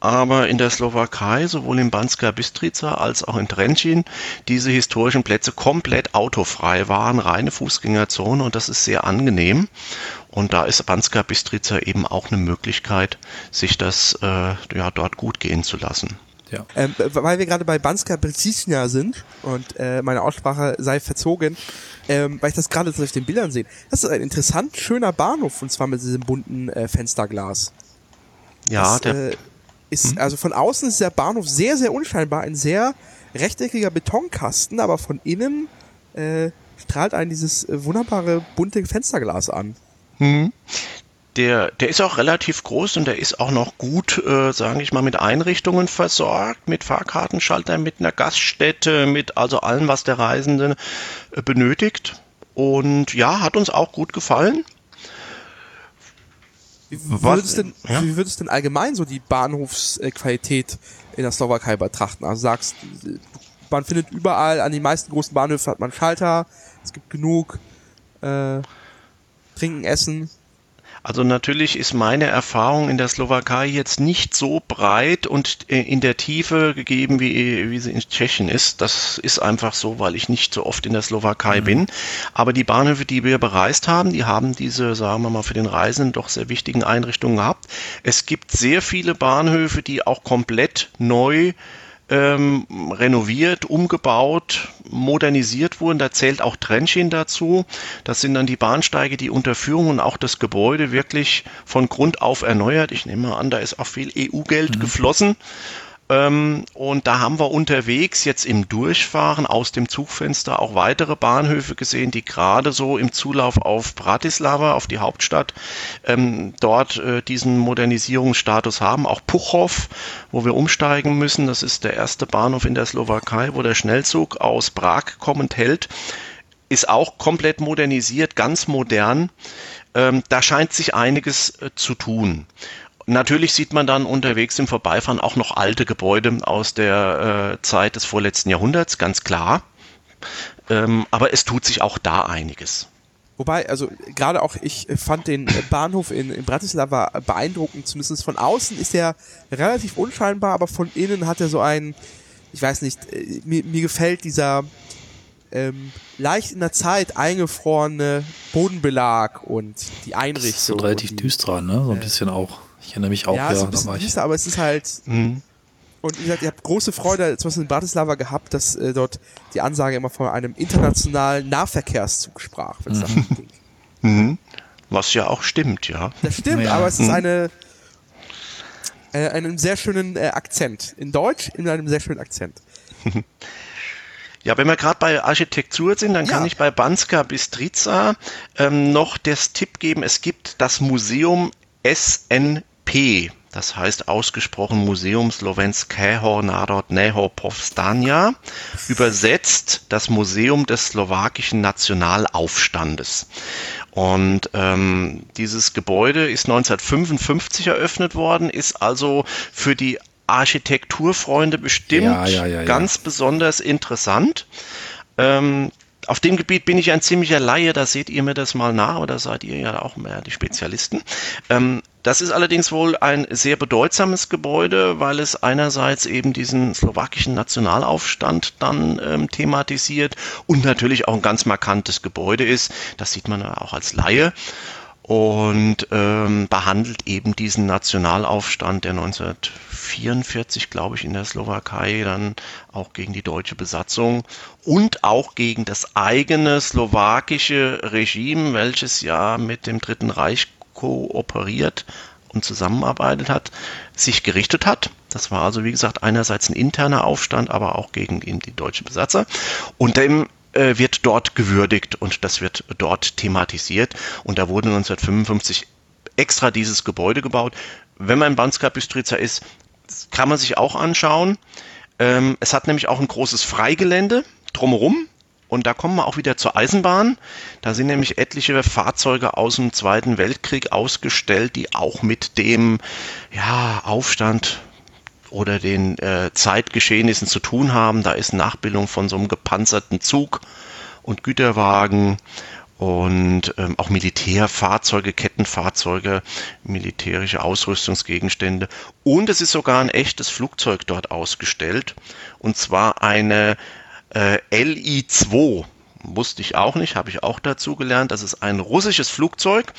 aber in der Slowakei, sowohl in Banska Bystrica als auch in Trenčín, diese historischen Plätze komplett autofrei waren, reine Fußgängerzone und das ist sehr angenehm. Und da ist Banska Bystrica eben auch eine Möglichkeit, sich das äh, ja dort gut gehen zu lassen. Ja. Ähm, weil wir gerade bei Banska Bystrica sind und äh, meine Aussprache sei verzogen, ähm, weil ich das gerade auf den Bildern sehe. Das ist ein interessant schöner Bahnhof und zwar mit diesem bunten äh, Fensterglas. Ja, das, der äh, ist, mhm. also von außen ist der Bahnhof sehr, sehr unscheinbar, ein sehr rechteckiger Betonkasten, aber von innen äh, strahlt einen dieses äh, wunderbare bunte Fensterglas an. Mhm. Der, der ist auch relativ groß und der ist auch noch gut, äh, sage ich mal, mit Einrichtungen versorgt, mit Fahrkartenschalter, mit einer Gaststätte, mit also allem, was der Reisende äh, benötigt. Und ja, hat uns auch gut gefallen. Wie würdest, denn, ja? wie würdest denn allgemein so die Bahnhofsqualität in der Slowakei betrachten? Also sagst, man findet überall, an den meisten großen Bahnhöfen hat man Schalter, es gibt genug äh, Trinken, Essen. Also natürlich ist meine Erfahrung in der Slowakei jetzt nicht so breit und äh, in der Tiefe gegeben, wie, wie sie in Tschechien ist. Das ist einfach so, weil ich nicht so oft in der Slowakei mhm. bin. Aber die Bahnhöfe, die wir bereist haben, die haben diese, sagen wir mal, für den Reisenden doch sehr wichtigen Einrichtungen gehabt. Es gibt sehr viele Bahnhöfe, die auch komplett neu ähm, renoviert, umgebaut, modernisiert wurden. Da zählt auch Trenchen dazu. Das sind dann die Bahnsteige, die unter Führung und auch das Gebäude wirklich von Grund auf erneuert. Ich nehme an, da ist auch viel EU-Geld mhm. geflossen. Ähm, und da haben wir unterwegs jetzt im Durchfahren aus dem Zugfenster auch weitere Bahnhöfe gesehen, die gerade so im Zulauf auf Bratislava, auf die Hauptstadt, ähm, dort äh, diesen Modernisierungsstatus haben. Auch Puchow, wo wir umsteigen müssen. Das ist der erste Bahnhof in der Slowakei, wo der Schnellzug aus Prag kommend hält. Ist auch komplett modernisiert, ganz modern. Ähm, da scheint sich einiges äh, zu tun. Natürlich sieht man dann unterwegs im Vorbeifahren auch noch alte Gebäude aus der äh, Zeit des vorletzten Jahrhunderts, ganz klar. Ähm, aber es tut sich auch da einiges. Wobei, also gerade auch ich fand den Bahnhof in, in Bratislava beeindruckend, zumindest von außen ist er relativ unscheinbar, aber von innen hat er so ein, ich weiß nicht, äh, mir, mir gefällt dieser ähm, leicht in der Zeit eingefrorene Bodenbelag und die Einrichtung. Das ist so relativ düster, ne? So ein äh, bisschen auch. Ich erinnere mich auch, ja, ja ist ein bisschen düster, aber es ist halt. Mhm. Und wie gesagt, ihr habt große Freude, zum Beispiel in Bratislava gehabt, dass äh, dort die Ansage immer von einem internationalen Nahverkehrszug sprach, wenn es mhm. ging. Mhm. Was ja auch stimmt, ja. Das stimmt, ja. aber es ist mhm. eine äh, einen sehr schönen äh, Akzent. In Deutsch in einem sehr schönen Akzent. Ja, wenn wir gerade bei Architektur sind, dann ja. kann ich bei Banska Bistrica ähm, noch das Tipp geben, es gibt das Museum SN P, das heißt ausgesprochen Museum Slovenského národného povstania, übersetzt das Museum des slowakischen Nationalaufstandes. Und ähm, dieses Gebäude ist 1955 eröffnet worden, ist also für die Architekturfreunde bestimmt ja, ja, ja, ganz besonders interessant. Ähm, auf dem Gebiet bin ich ein ziemlicher Laie, da seht ihr mir das mal nach, oder seid ihr ja auch mehr die Spezialisten. Ähm, das ist allerdings wohl ein sehr bedeutsames Gebäude, weil es einerseits eben diesen slowakischen Nationalaufstand dann ähm, thematisiert und natürlich auch ein ganz markantes Gebäude ist. Das sieht man auch als Laie und ähm, behandelt eben diesen Nationalaufstand, der 1944, glaube ich, in der Slowakei dann auch gegen die deutsche Besatzung und auch gegen das eigene slowakische Regime, welches ja mit dem Dritten Reich kooperiert und zusammenarbeitet hat, sich gerichtet hat. Das war also, wie gesagt, einerseits ein interner Aufstand, aber auch gegen eben die deutschen Besatzer. Und dem äh, wird dort gewürdigt und das wird dort thematisiert. Und da wurde 1955 extra dieses Gebäude gebaut. Wenn man in Banska Bystrica ist, kann man sich auch anschauen. Ähm, es hat nämlich auch ein großes Freigelände drumherum. Und da kommen wir auch wieder zur Eisenbahn. Da sind nämlich etliche Fahrzeuge aus dem Zweiten Weltkrieg ausgestellt, die auch mit dem ja, Aufstand oder den äh, Zeitgeschehnissen zu tun haben. Da ist Nachbildung von so einem gepanzerten Zug und Güterwagen und ähm, auch Militärfahrzeuge, Kettenfahrzeuge, militärische Ausrüstungsgegenstände. Und es ist sogar ein echtes Flugzeug dort ausgestellt. Und zwar eine äh, LI-2. Wusste ich auch nicht, habe ich auch dazu gelernt. Das ist ein russisches Flugzeug,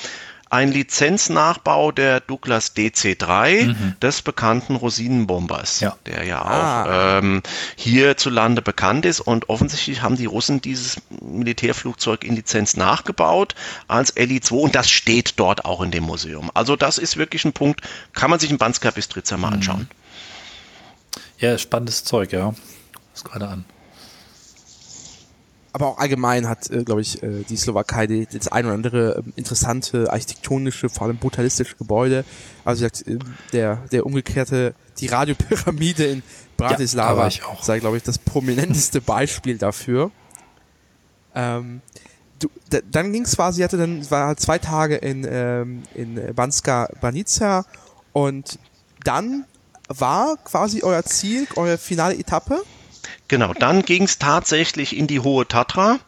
ein Lizenznachbau der Douglas DC-3 mhm. des bekannten Rosinenbombers, ja. der ja auch ah. ähm, hierzulande bekannt ist. Und offensichtlich haben die Russen dieses Militärflugzeug in Lizenz nachgebaut als Li-2 und das steht dort auch in dem Museum. Also das ist wirklich ein Punkt, kann man sich in Banska Bystrica mal mhm. anschauen. Ja, spannendes Zeug, ja. Das gerade an aber auch allgemein hat, äh, glaube ich, äh, die Slowakei die, das ein oder andere äh, interessante architektonische, vor allem brutalistische Gebäude. Also gesagt, äh, der, der umgekehrte, die Radiopyramide in Bratislava ja, sei, glaube ich, das prominenteste Beispiel dafür. Ähm, du, da, dann ging es quasi, hatte dann war halt zwei Tage in, ähm, in Banska Banica und dann war quasi euer Ziel, eure finale Etappe? Genau, dann ging es tatsächlich in die Hohe Tatra.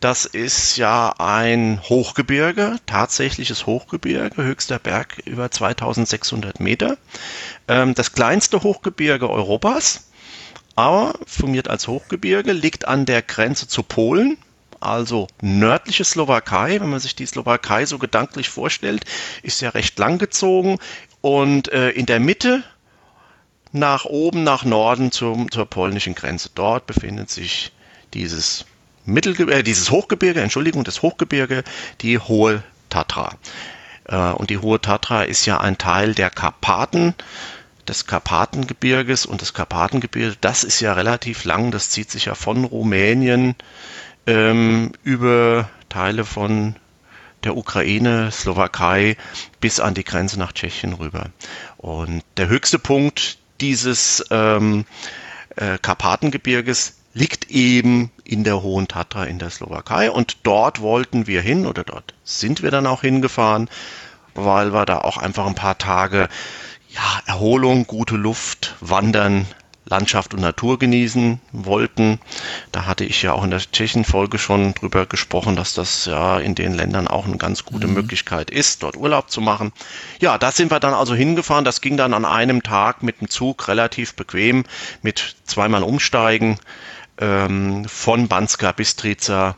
Das ist ja ein Hochgebirge, tatsächliches Hochgebirge, höchster Berg über 2600 Meter. Ähm, das kleinste Hochgebirge Europas, aber fungiert als Hochgebirge, liegt an der Grenze zu Polen, also nördliche Slowakei. Wenn man sich die Slowakei so gedanklich vorstellt, ist ja recht langgezogen und äh, in der Mitte nach oben, nach Norden zum, zur polnischen Grenze. Dort befindet sich dieses, Mittelge äh, dieses Hochgebirge, Entschuldigung, das Hochgebirge, die Hohe Tatra. Äh, und die Hohe Tatra ist ja ein Teil der Karpaten, des Karpatengebirges und das Karpatengebirge, das ist ja relativ lang, das zieht sich ja von Rumänien ähm, über Teile von der Ukraine, Slowakei bis an die Grenze nach Tschechien rüber. Und der höchste Punkt dieses ähm, äh, Karpatengebirges liegt eben in der Hohen Tatra in der Slowakei. Und dort wollten wir hin oder dort sind wir dann auch hingefahren, weil wir da auch einfach ein paar Tage ja, Erholung, gute Luft, Wandern, Landschaft und Natur genießen wollten. Da hatte ich ja auch in der Tschechien-Folge schon drüber gesprochen, dass das ja in den Ländern auch eine ganz gute mhm. Möglichkeit ist, dort Urlaub zu machen. Ja, da sind wir dann also hingefahren. Das ging dann an einem Tag mit dem Zug relativ bequem, mit zweimal Umsteigen ähm, von Banska Bistrica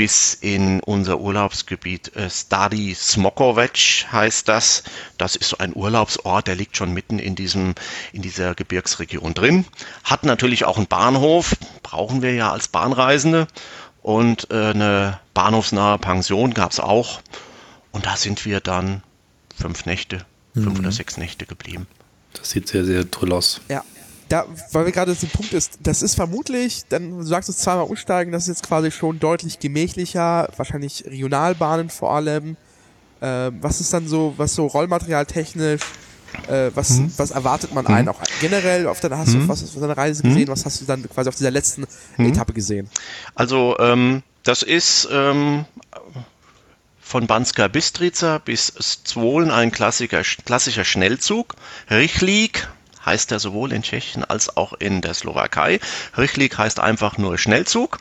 bis in unser Urlaubsgebiet äh, Stadi Smokovac heißt das. Das ist so ein Urlaubsort, der liegt schon mitten in diesem in dieser Gebirgsregion drin. Hat natürlich auch einen Bahnhof, brauchen wir ja als Bahnreisende und äh, eine bahnhofsnahe Pension gab es auch. Und da sind wir dann fünf Nächte, fünf mhm. oder sechs Nächte geblieben. Das sieht sehr, sehr toll aus. Ja, da, weil wir gerade so ein Punkt ist, das ist vermutlich, dann du sagst du zweimal umsteigen, das ist jetzt quasi schon deutlich gemächlicher, wahrscheinlich Regionalbahnen vor allem. Äh, was ist dann so, was so Rollmaterial technisch, äh, was, mhm. was erwartet man mhm. ein? Auch generell auf deiner, hast du mhm. was auf deiner Reise gesehen? Mhm. Was hast du dann quasi auf dieser letzten mhm. Etappe gesehen? Also, ähm, das ist ähm, von Banska Bistrica bis Zwolen ein klassischer, klassischer Schnellzug. Richlig heißt er sowohl in Tschechien als auch in der Slowakei. Richlik heißt einfach nur Schnellzug.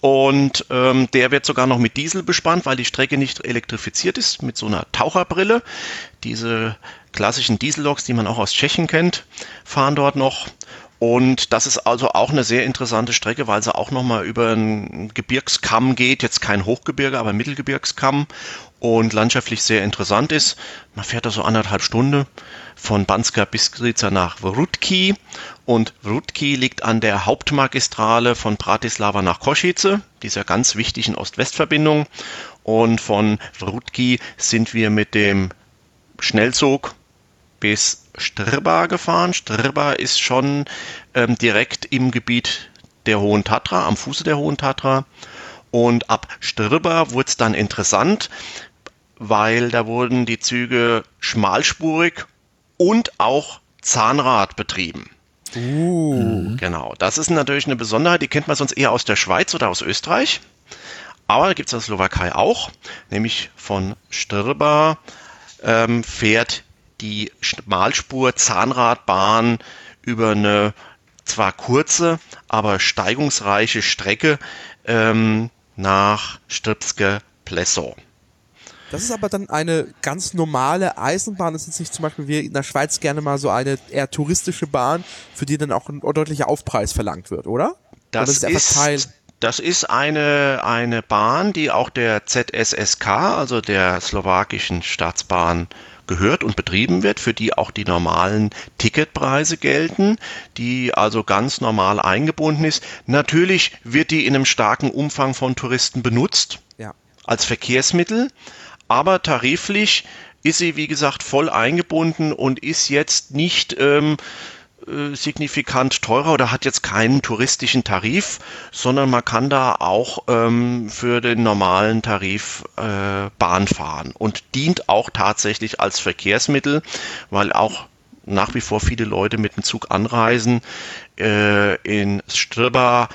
Und ähm, der wird sogar noch mit Diesel bespannt, weil die Strecke nicht elektrifiziert ist, mit so einer Taucherbrille. Diese klassischen Dieselloks, die man auch aus Tschechien kennt, fahren dort noch. Und das ist also auch eine sehr interessante Strecke, weil sie auch nochmal über einen Gebirgskamm geht. Jetzt kein Hochgebirge, aber Mittelgebirgskamm. Und landschaftlich sehr interessant ist. Man fährt da so anderthalb Stunden von Banska Bistrica nach Vrutki und Vrutki liegt an der Hauptmagistrale von Bratislava nach Kosice, dieser ganz wichtigen Ost-West-Verbindung Und von Wrutki sind wir mit dem Schnellzug bis Strba gefahren. Strba ist schon ähm, direkt im Gebiet der Hohen Tatra, am Fuße der Hohen Tatra. Und ab Strba wurde es dann interessant, weil da wurden die Züge schmalspurig und auch Zahnrad betrieben. Uh. Genau, das ist natürlich eine Besonderheit, die kennt man sonst eher aus der Schweiz oder aus Österreich. Aber gibt es in der Slowakei auch, nämlich von Strba ähm, fährt die Schmalspur-Zahnradbahn über eine zwar kurze, aber steigungsreiche Strecke ähm, nach Strpske Pleso. Das ist aber dann eine ganz normale Eisenbahn. Das ist nicht zum Beispiel wie in der Schweiz gerne mal so eine eher touristische Bahn, für die dann auch ein deutlicher Aufpreis verlangt wird, oder? Das, oder ist, ist das ist eine, eine Bahn, die auch der ZSSK, also der slowakischen Staatsbahn, gehört und betrieben wird, für die auch die normalen Ticketpreise gelten, die also ganz normal eingebunden ist. Natürlich wird die in einem starken Umfang von Touristen benutzt ja. als Verkehrsmittel, aber tariflich ist sie, wie gesagt, voll eingebunden und ist jetzt nicht ähm, äh, signifikant teurer oder hat jetzt keinen touristischen Tarif, sondern man kann da auch ähm, für den normalen Tarif äh, Bahn fahren und dient auch tatsächlich als Verkehrsmittel, weil auch nach wie vor viele Leute mit dem Zug anreisen. Äh, in Strba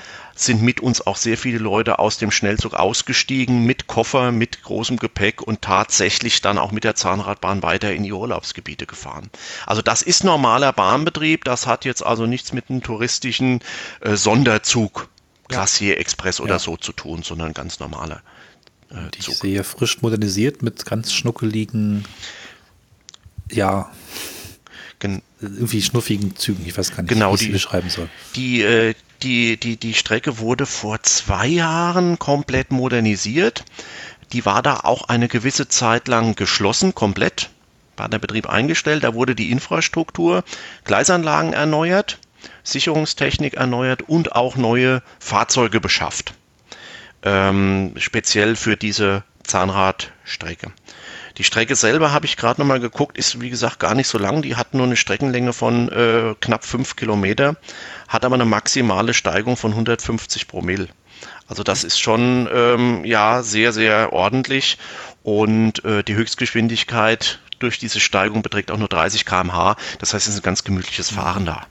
sind mit uns auch sehr viele Leute aus dem Schnellzug ausgestiegen, mit Koffer, mit großem Gepäck und tatsächlich dann auch mit der Zahnradbahn weiter in die Urlaubsgebiete gefahren. Also das ist normaler Bahnbetrieb, das hat jetzt also nichts mit einem touristischen äh, Sonderzug, Glacier Express oder ja. so zu tun, sondern ganz normaler äh, ich Zug. sehe frisch modernisiert mit ganz schnuckeligen, ja, Gen irgendwie schnuffigen Zügen. Ich weiß gar nicht, genau, wie ich sie beschreiben soll. Die, äh, die, die, die Strecke wurde vor zwei Jahren komplett modernisiert. Die war da auch eine gewisse Zeit lang geschlossen, komplett. War der Betrieb eingestellt. Da wurde die Infrastruktur, Gleisanlagen erneuert, Sicherungstechnik erneuert und auch neue Fahrzeuge beschafft. Ähm, speziell für diese Zahnradstrecke. Die Strecke selber habe ich gerade nochmal geguckt, ist wie gesagt gar nicht so lang. Die hat nur eine Streckenlänge von äh, knapp fünf Kilometer, hat aber eine maximale Steigung von 150 Promille. Also das ist schon ähm, ja sehr, sehr ordentlich und äh, die Höchstgeschwindigkeit durch diese Steigung beträgt auch nur 30 km/h. Das heißt, es ist ein ganz gemütliches Fahren da.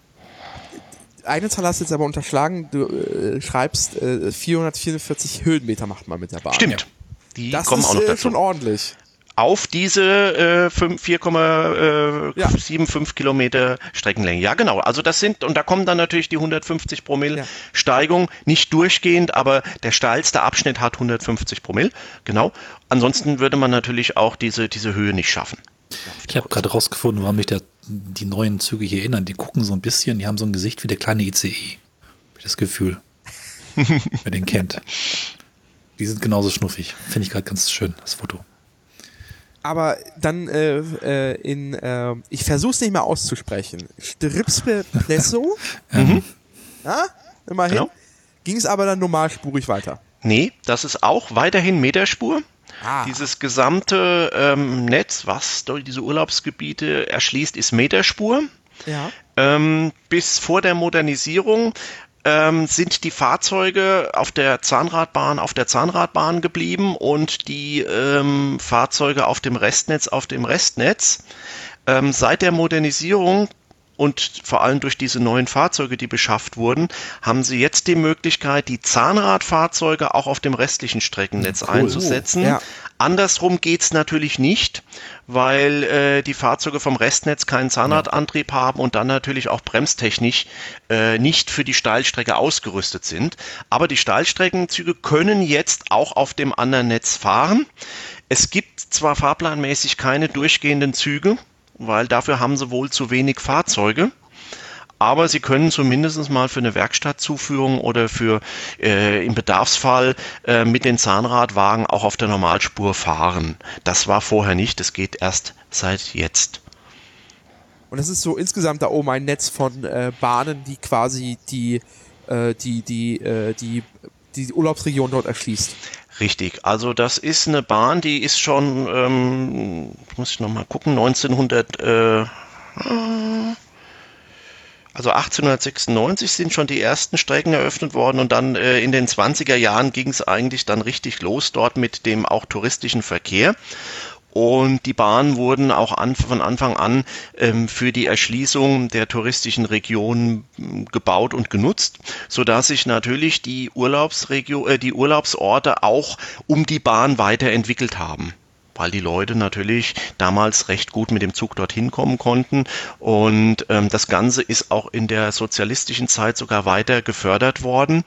Eine Zahl hast du jetzt aber unterschlagen. Du äh, schreibst äh, 444 Höhenmeter macht man mit der Bahn. Stimmt. Die das kommen ist, auch noch äh, dazu. schon ordentlich auf diese äh, 4,75 äh, ja. Kilometer Streckenlänge. Ja, genau. Also das sind, und da kommen dann natürlich die 150 Promille ja. Steigung, nicht durchgehend, aber der steilste Abschnitt hat 150 Promille. Genau. Ansonsten würde man natürlich auch diese, diese Höhe nicht schaffen. Ich habe gerade rausgefunden, warum mich der, die neuen Züge hier erinnern. Die gucken so ein bisschen, die haben so ein Gesicht wie der kleine ICE. Ich das Gefühl. Wer den kennt. Die sind genauso schnuffig. Finde ich gerade ganz schön, das Foto aber dann äh, äh, in, äh, ich versuche es nicht mehr auszusprechen. Stripspe Plesso. mhm. Ja, immerhin. Genau. Ging es aber dann normalspurig weiter. Nee, das ist auch weiterhin Meterspur. Ah. Dieses gesamte ähm, Netz, was diese Urlaubsgebiete erschließt, ist Meterspur. Ja. Ähm, bis vor der Modernisierung ähm, sind die Fahrzeuge auf der Zahnradbahn auf der Zahnradbahn geblieben und die ähm, Fahrzeuge auf dem Restnetz auf dem Restnetz. Ähm, seit der Modernisierung und vor allem durch diese neuen Fahrzeuge, die beschafft wurden, haben sie jetzt die Möglichkeit, die Zahnradfahrzeuge auch auf dem restlichen Streckennetz cool. einzusetzen. Ja. Andersrum geht's natürlich nicht, weil äh, die Fahrzeuge vom Restnetz keinen Zahnradantrieb haben und dann natürlich auch bremstechnisch äh, nicht für die Steilstrecke ausgerüstet sind. Aber die Steilstreckenzüge können jetzt auch auf dem anderen Netz fahren. Es gibt zwar fahrplanmäßig keine durchgehenden Züge, weil dafür haben sie wohl zu wenig Fahrzeuge. Aber sie können zumindest mal für eine Werkstattzuführung oder für äh, im Bedarfsfall äh, mit den Zahnradwagen auch auf der Normalspur fahren. Das war vorher nicht, das geht erst seit jetzt. Und das ist so insgesamt da oben ein Netz von äh, Bahnen, die quasi die, äh, die, die, äh, die, die Urlaubsregion dort erschließt. Richtig, also das ist eine Bahn, die ist schon, ähm, muss ich nochmal gucken, 1900, äh, also 1896 sind schon die ersten Strecken eröffnet worden und dann äh, in den 20er Jahren ging es eigentlich dann richtig los dort mit dem auch touristischen Verkehr. Und die Bahnen wurden auch an, von Anfang an ähm, für die Erschließung der touristischen Regionen hm, gebaut und genutzt, so dass sich natürlich die Urlaubsregio, äh, die Urlaubsorte auch um die Bahn weiterentwickelt haben weil die Leute natürlich damals recht gut mit dem Zug dorthin kommen konnten. Und ähm, das Ganze ist auch in der sozialistischen Zeit sogar weiter gefördert worden.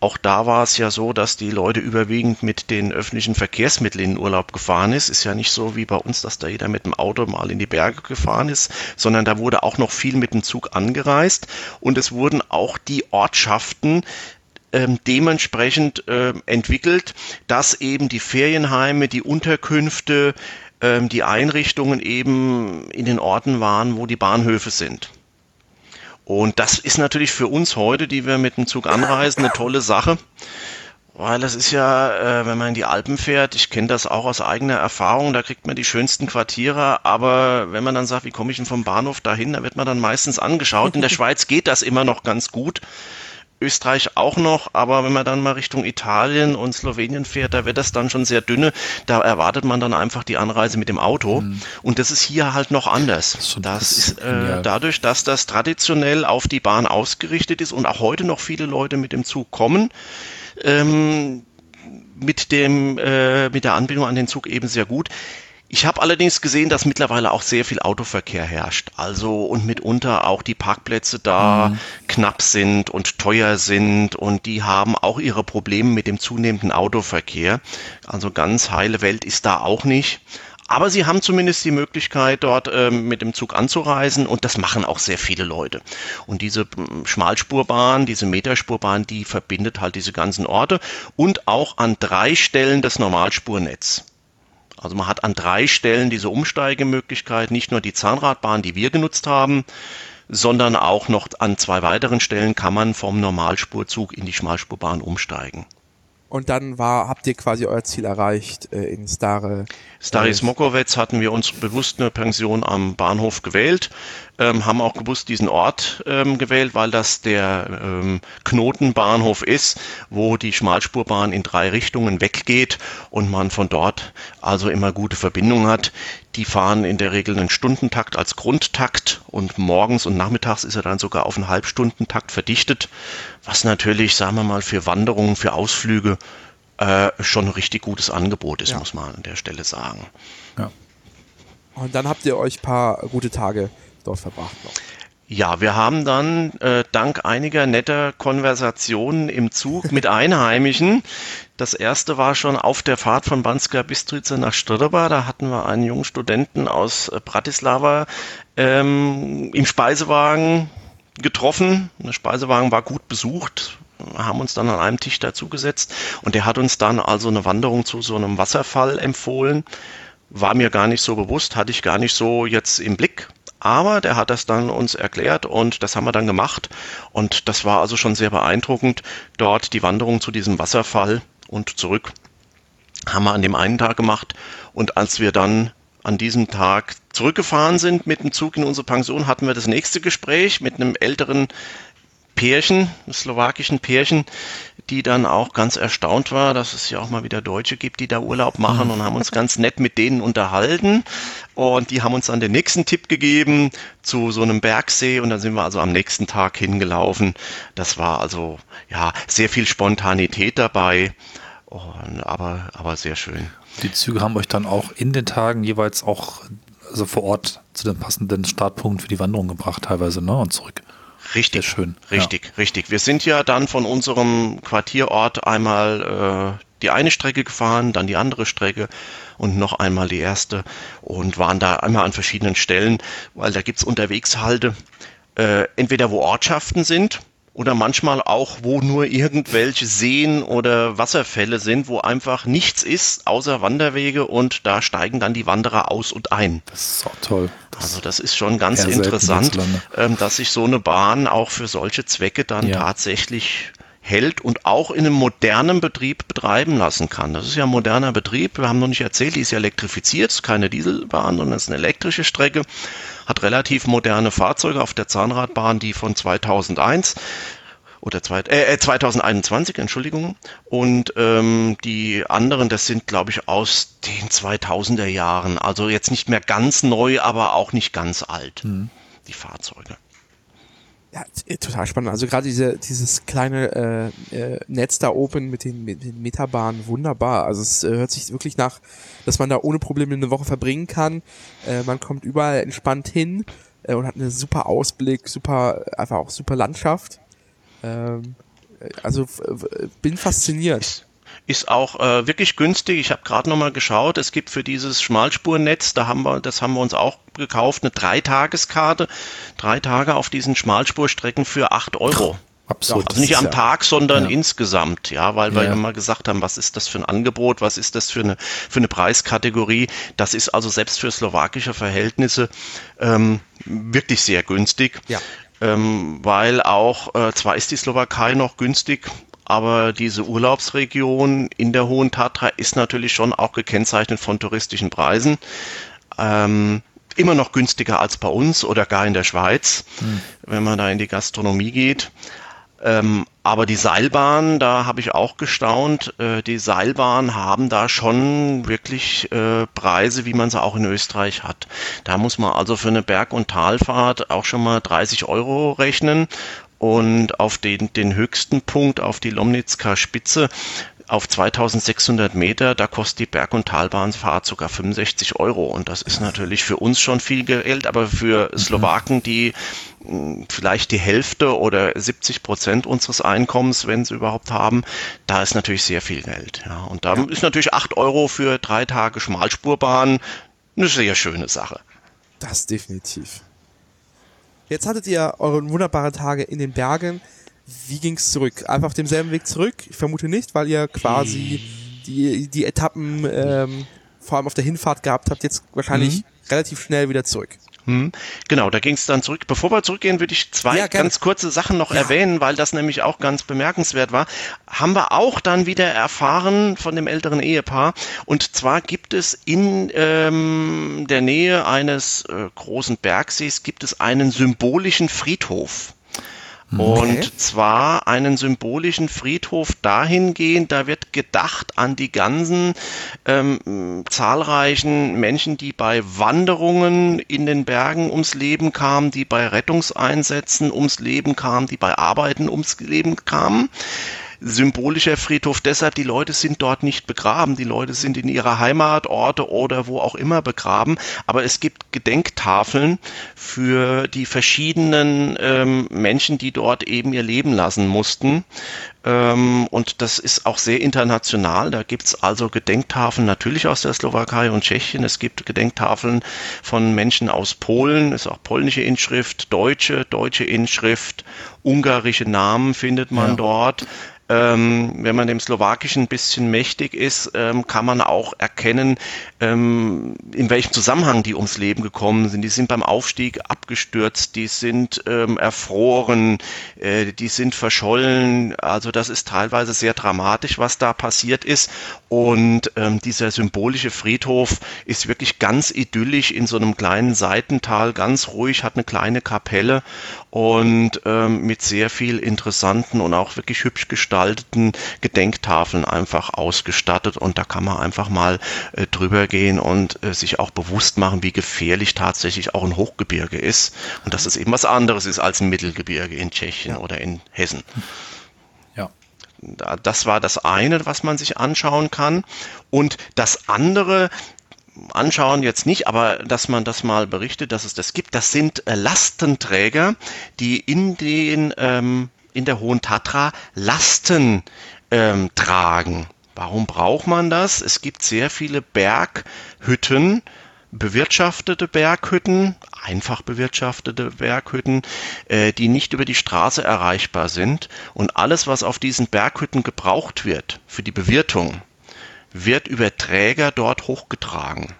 Auch da war es ja so, dass die Leute überwiegend mit den öffentlichen Verkehrsmitteln in den Urlaub gefahren ist. Ist ja nicht so wie bei uns, dass da jeder mit dem Auto mal in die Berge gefahren ist, sondern da wurde auch noch viel mit dem Zug angereist. Und es wurden auch die Ortschaften ähm, dementsprechend äh, entwickelt, dass eben die Ferienheime, die Unterkünfte, ähm, die Einrichtungen eben in den Orten waren, wo die Bahnhöfe sind. Und das ist natürlich für uns heute, die wir mit dem Zug anreisen, eine tolle Sache. Weil das ist ja, äh, wenn man in die Alpen fährt, ich kenne das auch aus eigener Erfahrung, da kriegt man die schönsten Quartiere, aber wenn man dann sagt, wie komme ich denn vom Bahnhof dahin, da wird man dann meistens angeschaut. In der Schweiz geht das immer noch ganz gut. Österreich auch noch, aber wenn man dann mal Richtung Italien und Slowenien fährt, da wird das dann schon sehr dünne. Da erwartet man dann einfach die Anreise mit dem Auto. Mhm. Und das ist hier halt noch anders. Das, das ist äh, dadurch, dass das traditionell auf die Bahn ausgerichtet ist und auch heute noch viele Leute mit dem Zug kommen. Ähm, mit dem äh, mit der Anbindung an den Zug eben sehr gut. Ich habe allerdings gesehen, dass mittlerweile auch sehr viel Autoverkehr herrscht. Also und mitunter auch die Parkplätze da mhm. knapp sind und teuer sind und die haben auch ihre Probleme mit dem zunehmenden Autoverkehr. Also ganz heile Welt ist da auch nicht. Aber sie haben zumindest die Möglichkeit, dort ähm, mit dem Zug anzureisen und das machen auch sehr viele Leute. Und diese ähm, Schmalspurbahn, diese Meterspurbahn, die verbindet halt diese ganzen Orte und auch an drei Stellen das Normalspurnetz. Also man hat an drei Stellen diese Umsteigemöglichkeit, nicht nur die Zahnradbahn, die wir genutzt haben, sondern auch noch an zwei weiteren Stellen kann man vom Normalspurzug in die Schmalspurbahn umsteigen. Und dann war, habt ihr quasi euer Ziel erreicht äh, in Stare. Stare Smokowec hatten wir uns bewusst eine Pension am Bahnhof gewählt, ähm, haben auch bewusst diesen Ort ähm, gewählt, weil das der ähm, Knotenbahnhof ist, wo die Schmalspurbahn in drei Richtungen weggeht und man von dort also immer gute Verbindungen hat. Die fahren in der Regel einen Stundentakt als Grundtakt und morgens und nachmittags ist er dann sogar auf einen Halbstundentakt verdichtet, was natürlich, sagen wir mal, für Wanderungen, für Ausflüge äh, schon ein richtig gutes Angebot ist, ja. muss man an der Stelle sagen. Ja. Und dann habt ihr euch ein paar gute Tage dort verbracht noch. Ja, wir haben dann äh, dank einiger netter Konversationen im Zug mit Einheimischen, das erste war schon auf der Fahrt von Banska Bistrica nach Strba, da hatten wir einen jungen Studenten aus äh, Bratislava ähm, im Speisewagen getroffen. Der Speisewagen war gut besucht, haben uns dann an einem Tisch dazugesetzt und der hat uns dann also eine Wanderung zu so einem Wasserfall empfohlen. War mir gar nicht so bewusst, hatte ich gar nicht so jetzt im Blick. Aber der hat das dann uns erklärt und das haben wir dann gemacht. Und das war also schon sehr beeindruckend, dort die Wanderung zu diesem Wasserfall und zurück haben wir an dem einen Tag gemacht. Und als wir dann an diesem Tag zurückgefahren sind mit dem Zug in unsere Pension, hatten wir das nächste Gespräch mit einem älteren Pärchen, slowakischen Pärchen, die dann auch ganz erstaunt war, dass es ja auch mal wieder Deutsche gibt, die da Urlaub machen und haben uns ganz nett mit denen unterhalten. Und die haben uns dann den nächsten Tipp gegeben zu so einem Bergsee und dann sind wir also am nächsten Tag hingelaufen. Das war also ja sehr viel Spontanität dabei, und, aber, aber sehr schön. Die Züge haben euch dann auch in den Tagen jeweils auch also vor Ort zu dem passenden Startpunkt für die Wanderung gebracht, teilweise, ne? Und zurück. Richtig, schön. Richtig, ja. richtig. Wir sind ja dann von unserem Quartierort einmal äh, die eine Strecke gefahren, dann die andere Strecke und noch einmal die erste und waren da einmal an verschiedenen Stellen, weil da gibt's unterwegs Halte, äh, entweder wo Ortschaften sind, oder manchmal auch, wo nur irgendwelche Seen oder Wasserfälle sind, wo einfach nichts ist außer Wanderwege und da steigen dann die Wanderer aus und ein. Das ist auch toll. Das also das ist schon ganz interessant, ähm, dass sich so eine Bahn auch für solche Zwecke dann ja. tatsächlich hält und auch in einem modernen Betrieb betreiben lassen kann. Das ist ja ein moderner Betrieb. Wir haben noch nicht erzählt, die ist ja elektrifiziert, ist keine Dieselbahn, sondern ist eine elektrische Strecke, hat relativ moderne Fahrzeuge auf der Zahnradbahn, die von 2001 oder zwei, äh, 2021, äh, Entschuldigung. Und ähm, die anderen, das sind, glaube ich, aus den 2000er Jahren. Also jetzt nicht mehr ganz neu, aber auch nicht ganz alt, mhm. die Fahrzeuge. Ja, total spannend. Also gerade diese, dieses kleine äh, äh, Netz da oben mit den, mit den Metabahnen, wunderbar. Also es äh, hört sich wirklich nach, dass man da ohne Probleme eine Woche verbringen kann. Äh, man kommt überall entspannt hin äh, und hat einen super Ausblick, super, einfach auch super Landschaft. Ähm, also bin fasziniert ist auch äh, wirklich günstig. Ich habe gerade noch mal geschaut. Es gibt für dieses Schmalspurnetz, da haben wir, das haben wir uns auch gekauft, eine Dreitageskarte. Drei Tage auf diesen Schmalspurstrecken für acht Euro. Absolut. Also nicht am Tag, sondern ja. insgesamt, ja, weil wir ja. immer gesagt haben, was ist das für ein Angebot, was ist das für eine, für eine Preiskategorie. Das ist also selbst für slowakische Verhältnisse ähm, wirklich sehr günstig. Ja. Ähm, weil auch, äh, zwar ist die Slowakei noch günstig, aber diese Urlaubsregion in der Hohen Tatra ist natürlich schon auch gekennzeichnet von touristischen Preisen. Ähm, immer noch günstiger als bei uns oder gar in der Schweiz, hm. wenn man da in die Gastronomie geht. Ähm, aber die Seilbahn, da habe ich auch gestaunt, äh, die Seilbahnen haben da schon wirklich äh, Preise, wie man sie auch in Österreich hat. Da muss man also für eine Berg- und Talfahrt auch schon mal 30 Euro rechnen und auf den, den höchsten Punkt, auf die Lomnitzka Spitze, auf 2600 Meter, da kostet die Berg- und Talbahnfahrt sogar 65 Euro. Und das ist natürlich für uns schon viel Geld, aber für mhm. Slowaken, die hm, vielleicht die Hälfte oder 70 Prozent unseres Einkommens, wenn sie überhaupt haben, da ist natürlich sehr viel Geld. Ja. Und da ja. ist natürlich 8 Euro für drei Tage Schmalspurbahn eine sehr schöne Sache. Das definitiv. Jetzt hattet ihr eure wunderbaren Tage in den Bergen. Wie ging's zurück? Einfach auf demselben Weg zurück? Ich vermute nicht, weil ihr quasi die, die Etappen ähm, vor allem auf der Hinfahrt gehabt habt, jetzt wahrscheinlich mhm. relativ schnell wieder zurück. Hm, genau, da ging es dann zurück. Bevor wir zurückgehen, würde ich zwei ja, ganz kurze Sachen noch ja. erwähnen, weil das nämlich auch ganz bemerkenswert war. Haben wir auch dann wieder erfahren von dem älteren Ehepaar. Und zwar gibt es in ähm, der Nähe eines äh, großen Bergsees gibt es einen symbolischen Friedhof. Okay. Und zwar einen symbolischen Friedhof dahingehend, da wird gedacht an die ganzen ähm, zahlreichen Menschen, die bei Wanderungen in den Bergen ums Leben kamen, die bei Rettungseinsätzen ums Leben kamen, die bei Arbeiten ums Leben kamen symbolischer Friedhof. Deshalb, die Leute sind dort nicht begraben, die Leute sind in ihrer Heimatorte oder wo auch immer begraben, aber es gibt Gedenktafeln für die verschiedenen ähm, Menschen, die dort eben ihr Leben lassen mussten. Ähm, und das ist auch sehr international. Da gibt's also Gedenktafeln natürlich aus der Slowakei und Tschechien. Es gibt Gedenktafeln von Menschen aus Polen, ist auch polnische Inschrift, deutsche, deutsche Inschrift, ungarische Namen findet man ja. dort. Ähm, wenn man dem Slowakischen ein bisschen mächtig ist, ähm, kann man auch erkennen, ähm, in welchem Zusammenhang die ums Leben gekommen sind. Die sind beim Aufstieg abgestürzt, die sind ähm, erfroren, äh, die sind verschollen. Also das ist teilweise sehr dramatisch, was da passiert ist. Und ähm, dieser symbolische Friedhof ist wirklich ganz idyllisch in so einem kleinen Seitental, ganz ruhig, hat eine kleine Kapelle und ähm, mit sehr viel interessanten und auch wirklich hübsch gestalteten Gedenktafeln einfach ausgestattet. Und da kann man einfach mal äh, drüber gehen und äh, sich auch bewusst machen, wie gefährlich tatsächlich auch ein Hochgebirge ist und dass es eben was anderes ist als ein Mittelgebirge in Tschechien ja. oder in Hessen. Das war das eine, was man sich anschauen kann. Und das andere, anschauen jetzt nicht, aber dass man das mal berichtet, dass es das gibt, das sind äh, Lastenträger, die in den ähm, in der Hohen Tatra Lasten ähm, tragen. Warum braucht man das? Es gibt sehr viele Berghütten, bewirtschaftete Berghütten, einfach bewirtschaftete Berghütten, äh, die nicht über die Straße erreichbar sind. Und alles, was auf diesen Berghütten gebraucht wird für die Bewirtung, wird über Träger dort hochgetragen.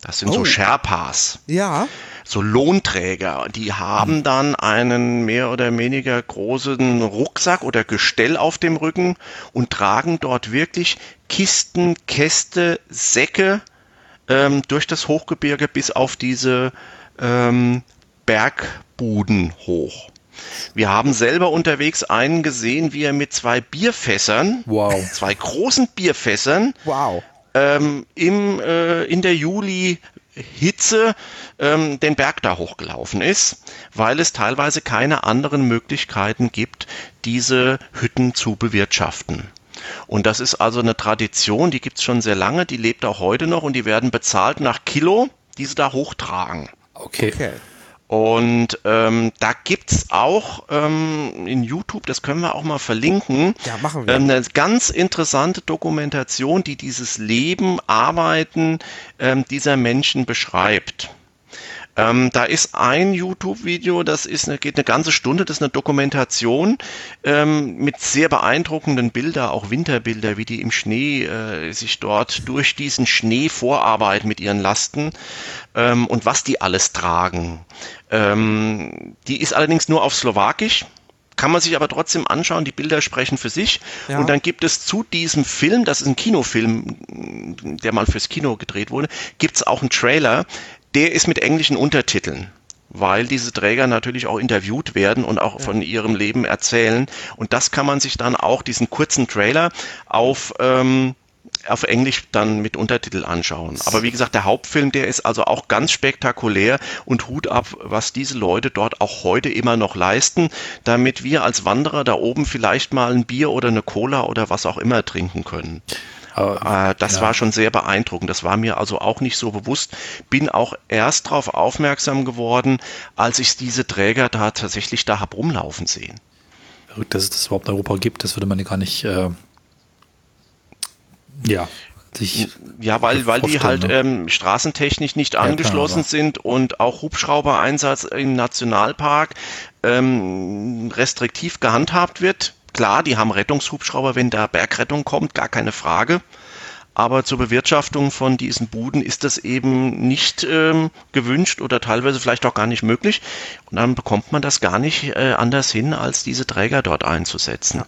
Das sind Oh. so Sherpas. Ja. so Lohnträger, die haben dann einen mehr oder weniger großen Rucksack oder Gestell auf dem Rücken und tragen dort wirklich Kisten, Käste, Säcke ähm, durch das Hochgebirge bis auf diese ähm, Bergbuden hoch. Wir haben selber unterwegs einen gesehen, wie er mit zwei Bierfässern, Wow. zwei großen Bierfässern, Wow. ähm, im, äh, in der Juli-Hitze ähm, den Berg da hochgelaufen ist, weil es teilweise keine anderen Möglichkeiten gibt, diese Hütten zu bewirtschaften. Und das ist also eine Tradition, die gibt's schon sehr lange, die lebt auch heute noch und die werden bezahlt nach Kilo, die sie da hochtragen. Okay. Okay. Und ähm, da gibt's auch ähm, in YouTube, das können wir auch mal verlinken, Ja, machen wir. ähm, eine ganz interessante Dokumentation, die dieses Leben, Arbeiten ähm, dieser Menschen beschreibt. Ähm, da ist ein YouTube-Video, das ist eine, geht eine ganze Stunde, das ist eine Dokumentation ähm, mit sehr beeindruckenden Bildern, auch Winterbilder, wie die im Schnee äh, sich dort durch diesen Schnee vorarbeiten mit ihren Lasten ähm, und was die alles tragen. Ähm, die ist allerdings nur auf Slowakisch. Kann man sich aber trotzdem anschauen, die Bilder sprechen für sich. Ja. Und dann gibt es zu diesem Film, das ist ein Kinofilm, der mal fürs Kino gedreht wurde, gibt es auch einen Trailer, der ist mit englischen Untertiteln weil diese Träger natürlich auch interviewt werden und auch von ihrem Leben erzählen. Und das kann man sich dann auch, diesen kurzen Trailer, auf, ähm, auf Englisch dann mit Untertitel anschauen. Aber wie gesagt, der Hauptfilm, der ist also auch ganz spektakulär und Hut ab, was diese Leute dort auch heute immer noch leisten, damit wir als Wanderer da oben vielleicht mal ein Bier oder eine Cola oder was auch immer trinken können. Äh, das ja. war schon sehr beeindruckend. Das war mir also auch nicht so bewusst. Bin auch erst darauf aufmerksam geworden, als ich diese Träger da tatsächlich da hab rumlaufen sehen. verrückt, dass es das überhaupt in Europa gibt. Das würde man ja gar nicht, äh, ja, sich. Ja, weil, weil die halt ne? ähm, straßentechnisch nicht klar, angeschlossen aber- sind und auch Hubschrauber-Einsatz im Nationalpark ähm, restriktiv gehandhabt wird. Klar, die haben Rettungshubschrauber, wenn da Bergrettung kommt, gar keine Frage. Aber zur Bewirtschaftung von diesen Buden ist das eben nicht ähm, gewünscht oder teilweise vielleicht auch gar nicht möglich. Und dann bekommt man das gar nicht äh, anders hin, als diese Träger dort einzusetzen.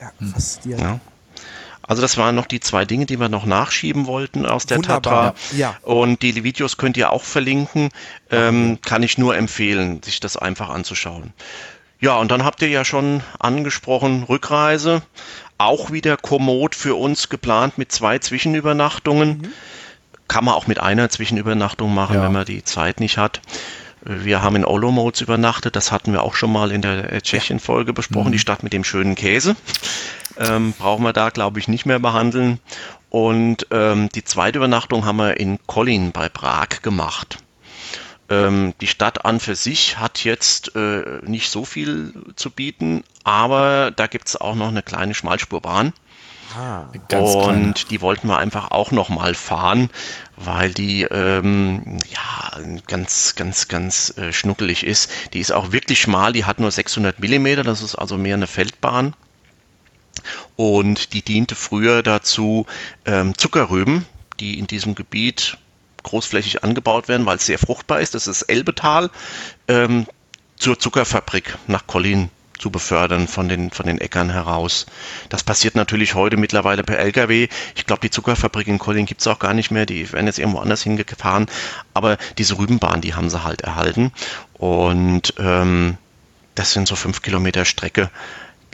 Ja, faszinierend. Ja. Also das waren noch die zwei Dinge, die wir noch nachschieben wollten aus der Wunderbar, Tatra. ja. Und die Videos könnt ihr auch verlinken. Ähm, kann ich nur empfehlen, sich das einfach anzuschauen. Ja, und dann habt ihr ja schon angesprochen, Rückreise. Auch wieder kommod für uns geplant mit zwei Zwischenübernachtungen. Kann man auch mit einer Zwischenübernachtung machen, Ja. wenn man die Zeit nicht hat. Wir haben in Olomouc übernachtet, das hatten wir auch schon mal in der äh, Tschechien-Folge besprochen, die Stadt mit dem schönen Käse. Ähm, brauchen wir da, glaube ich, nicht mehr behandeln. Und ähm, die zweite Übernachtung haben wir in Kollin bei Prag gemacht. Ähm, die Stadt an für sich hat jetzt äh, nicht so viel zu bieten, aber da gibt's auch noch eine kleine Schmalspurbahn. Ah, Ganz und kleine. die wollten wir einfach auch noch mal fahren, weil die ähm, ja ganz ganz ganz äh, schnuckelig ist. Die ist auch wirklich schmal. Die hat nur 600 Millimeter. Das ist also mehr eine Feldbahn. Und die diente früher dazu, ähm, Zuckerrüben, die in diesem Gebiet großflächig angebaut werden, weil es sehr fruchtbar ist. Das ist Elbetal, ähm, zur Zuckerfabrik nach Kollin zu befördern von den, von den Äckern heraus. Das passiert natürlich heute mittlerweile per Lkw. Ich glaube, die Zuckerfabrik in Kollin gibt's auch gar nicht mehr. Die werden jetzt irgendwo anders hingefahren. Aber diese Rübenbahn, die haben sie halt erhalten. Und ähm, das sind so fünf Kilometer Strecke.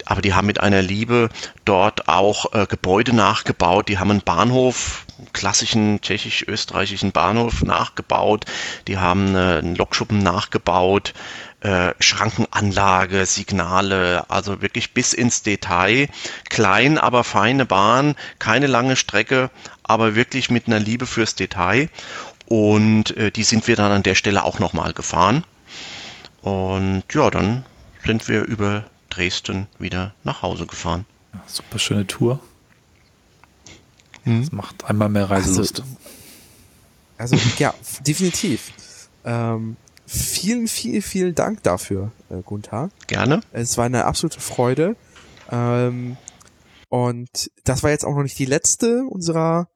Aber die haben mit einer Liebe dort auch äh, Gebäude nachgebaut. Die haben einen Bahnhof, klassischen tschechisch-österreichischen Bahnhof nachgebaut. Die haben äh, einen Lokschuppen nachgebaut, äh, Schrankenanlage, Signale, also wirklich bis ins Detail. Klein, aber feine Bahn, keine lange Strecke, aber wirklich mit einer Liebe fürs Detail. Und äh, die sind wir dann an der Stelle auch nochmal gefahren. Und ja, dann sind wir über Dresden wieder nach Hause gefahren. Super schöne Tour. Mhm. Das macht einmal mehr Reiselust. Also ja, f- definitiv. Ähm, vielen, vielen, vielen Dank dafür, äh, Gunther. Gerne. Es war eine absolute Freude. Ähm, und das war jetzt auch noch nicht die letzte unserer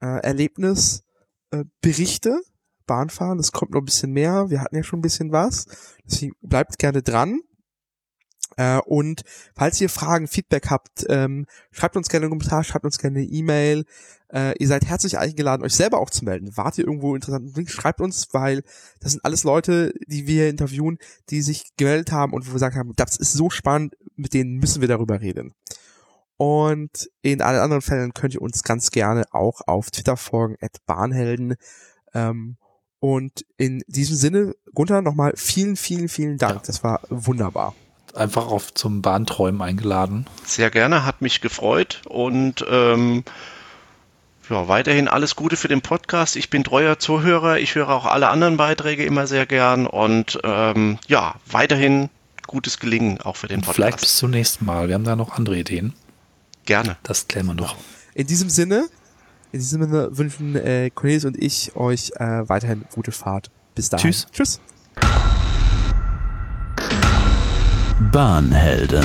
äh, Erlebnis äh, Berichte, Bahnfahren, es kommt noch ein bisschen mehr, wir hatten ja schon ein bisschen was, deswegen bleibt gerne dran. Äh, und falls ihr Fragen, Feedback habt, ähm, schreibt uns gerne einen Kommentar, schreibt uns gerne eine E-Mail. Äh, ihr seid herzlich eingeladen, euch selber auch zu melden. Wart ihr irgendwo interessanten Links, schreibt uns, weil das sind alles Leute, die wir interviewen, die sich gemeldet haben und wo wir gesagt haben, das ist so spannend, mit denen müssen wir darüber reden. Und in allen anderen Fällen könnt ihr uns ganz gerne auch auf Twitter folgen, at Bahnhelden. Ähm, und in diesem Sinne, Gunther, nochmal vielen, vielen, vielen Dank. Ja. Das war wunderbar. Einfach auf zum Bahnträumen eingeladen. Sehr gerne, hat mich gefreut und ähm, ja, weiterhin alles Gute für den Podcast. Ich bin treuer Zuhörer. Ich höre auch alle anderen Beiträge immer sehr gern und ähm, ja, weiterhin gutes Gelingen auch für den Podcast. Vielleicht bis zum nächsten Mal. Wir haben da noch andere Ideen. Gerne. Das klären wir noch. In diesem Sinne, in diesem Sinne wünschen äh, Cornelis und ich euch äh, weiterhin gute Fahrt. Bis dahin. Tschüss. Tschüss. Bahnhelden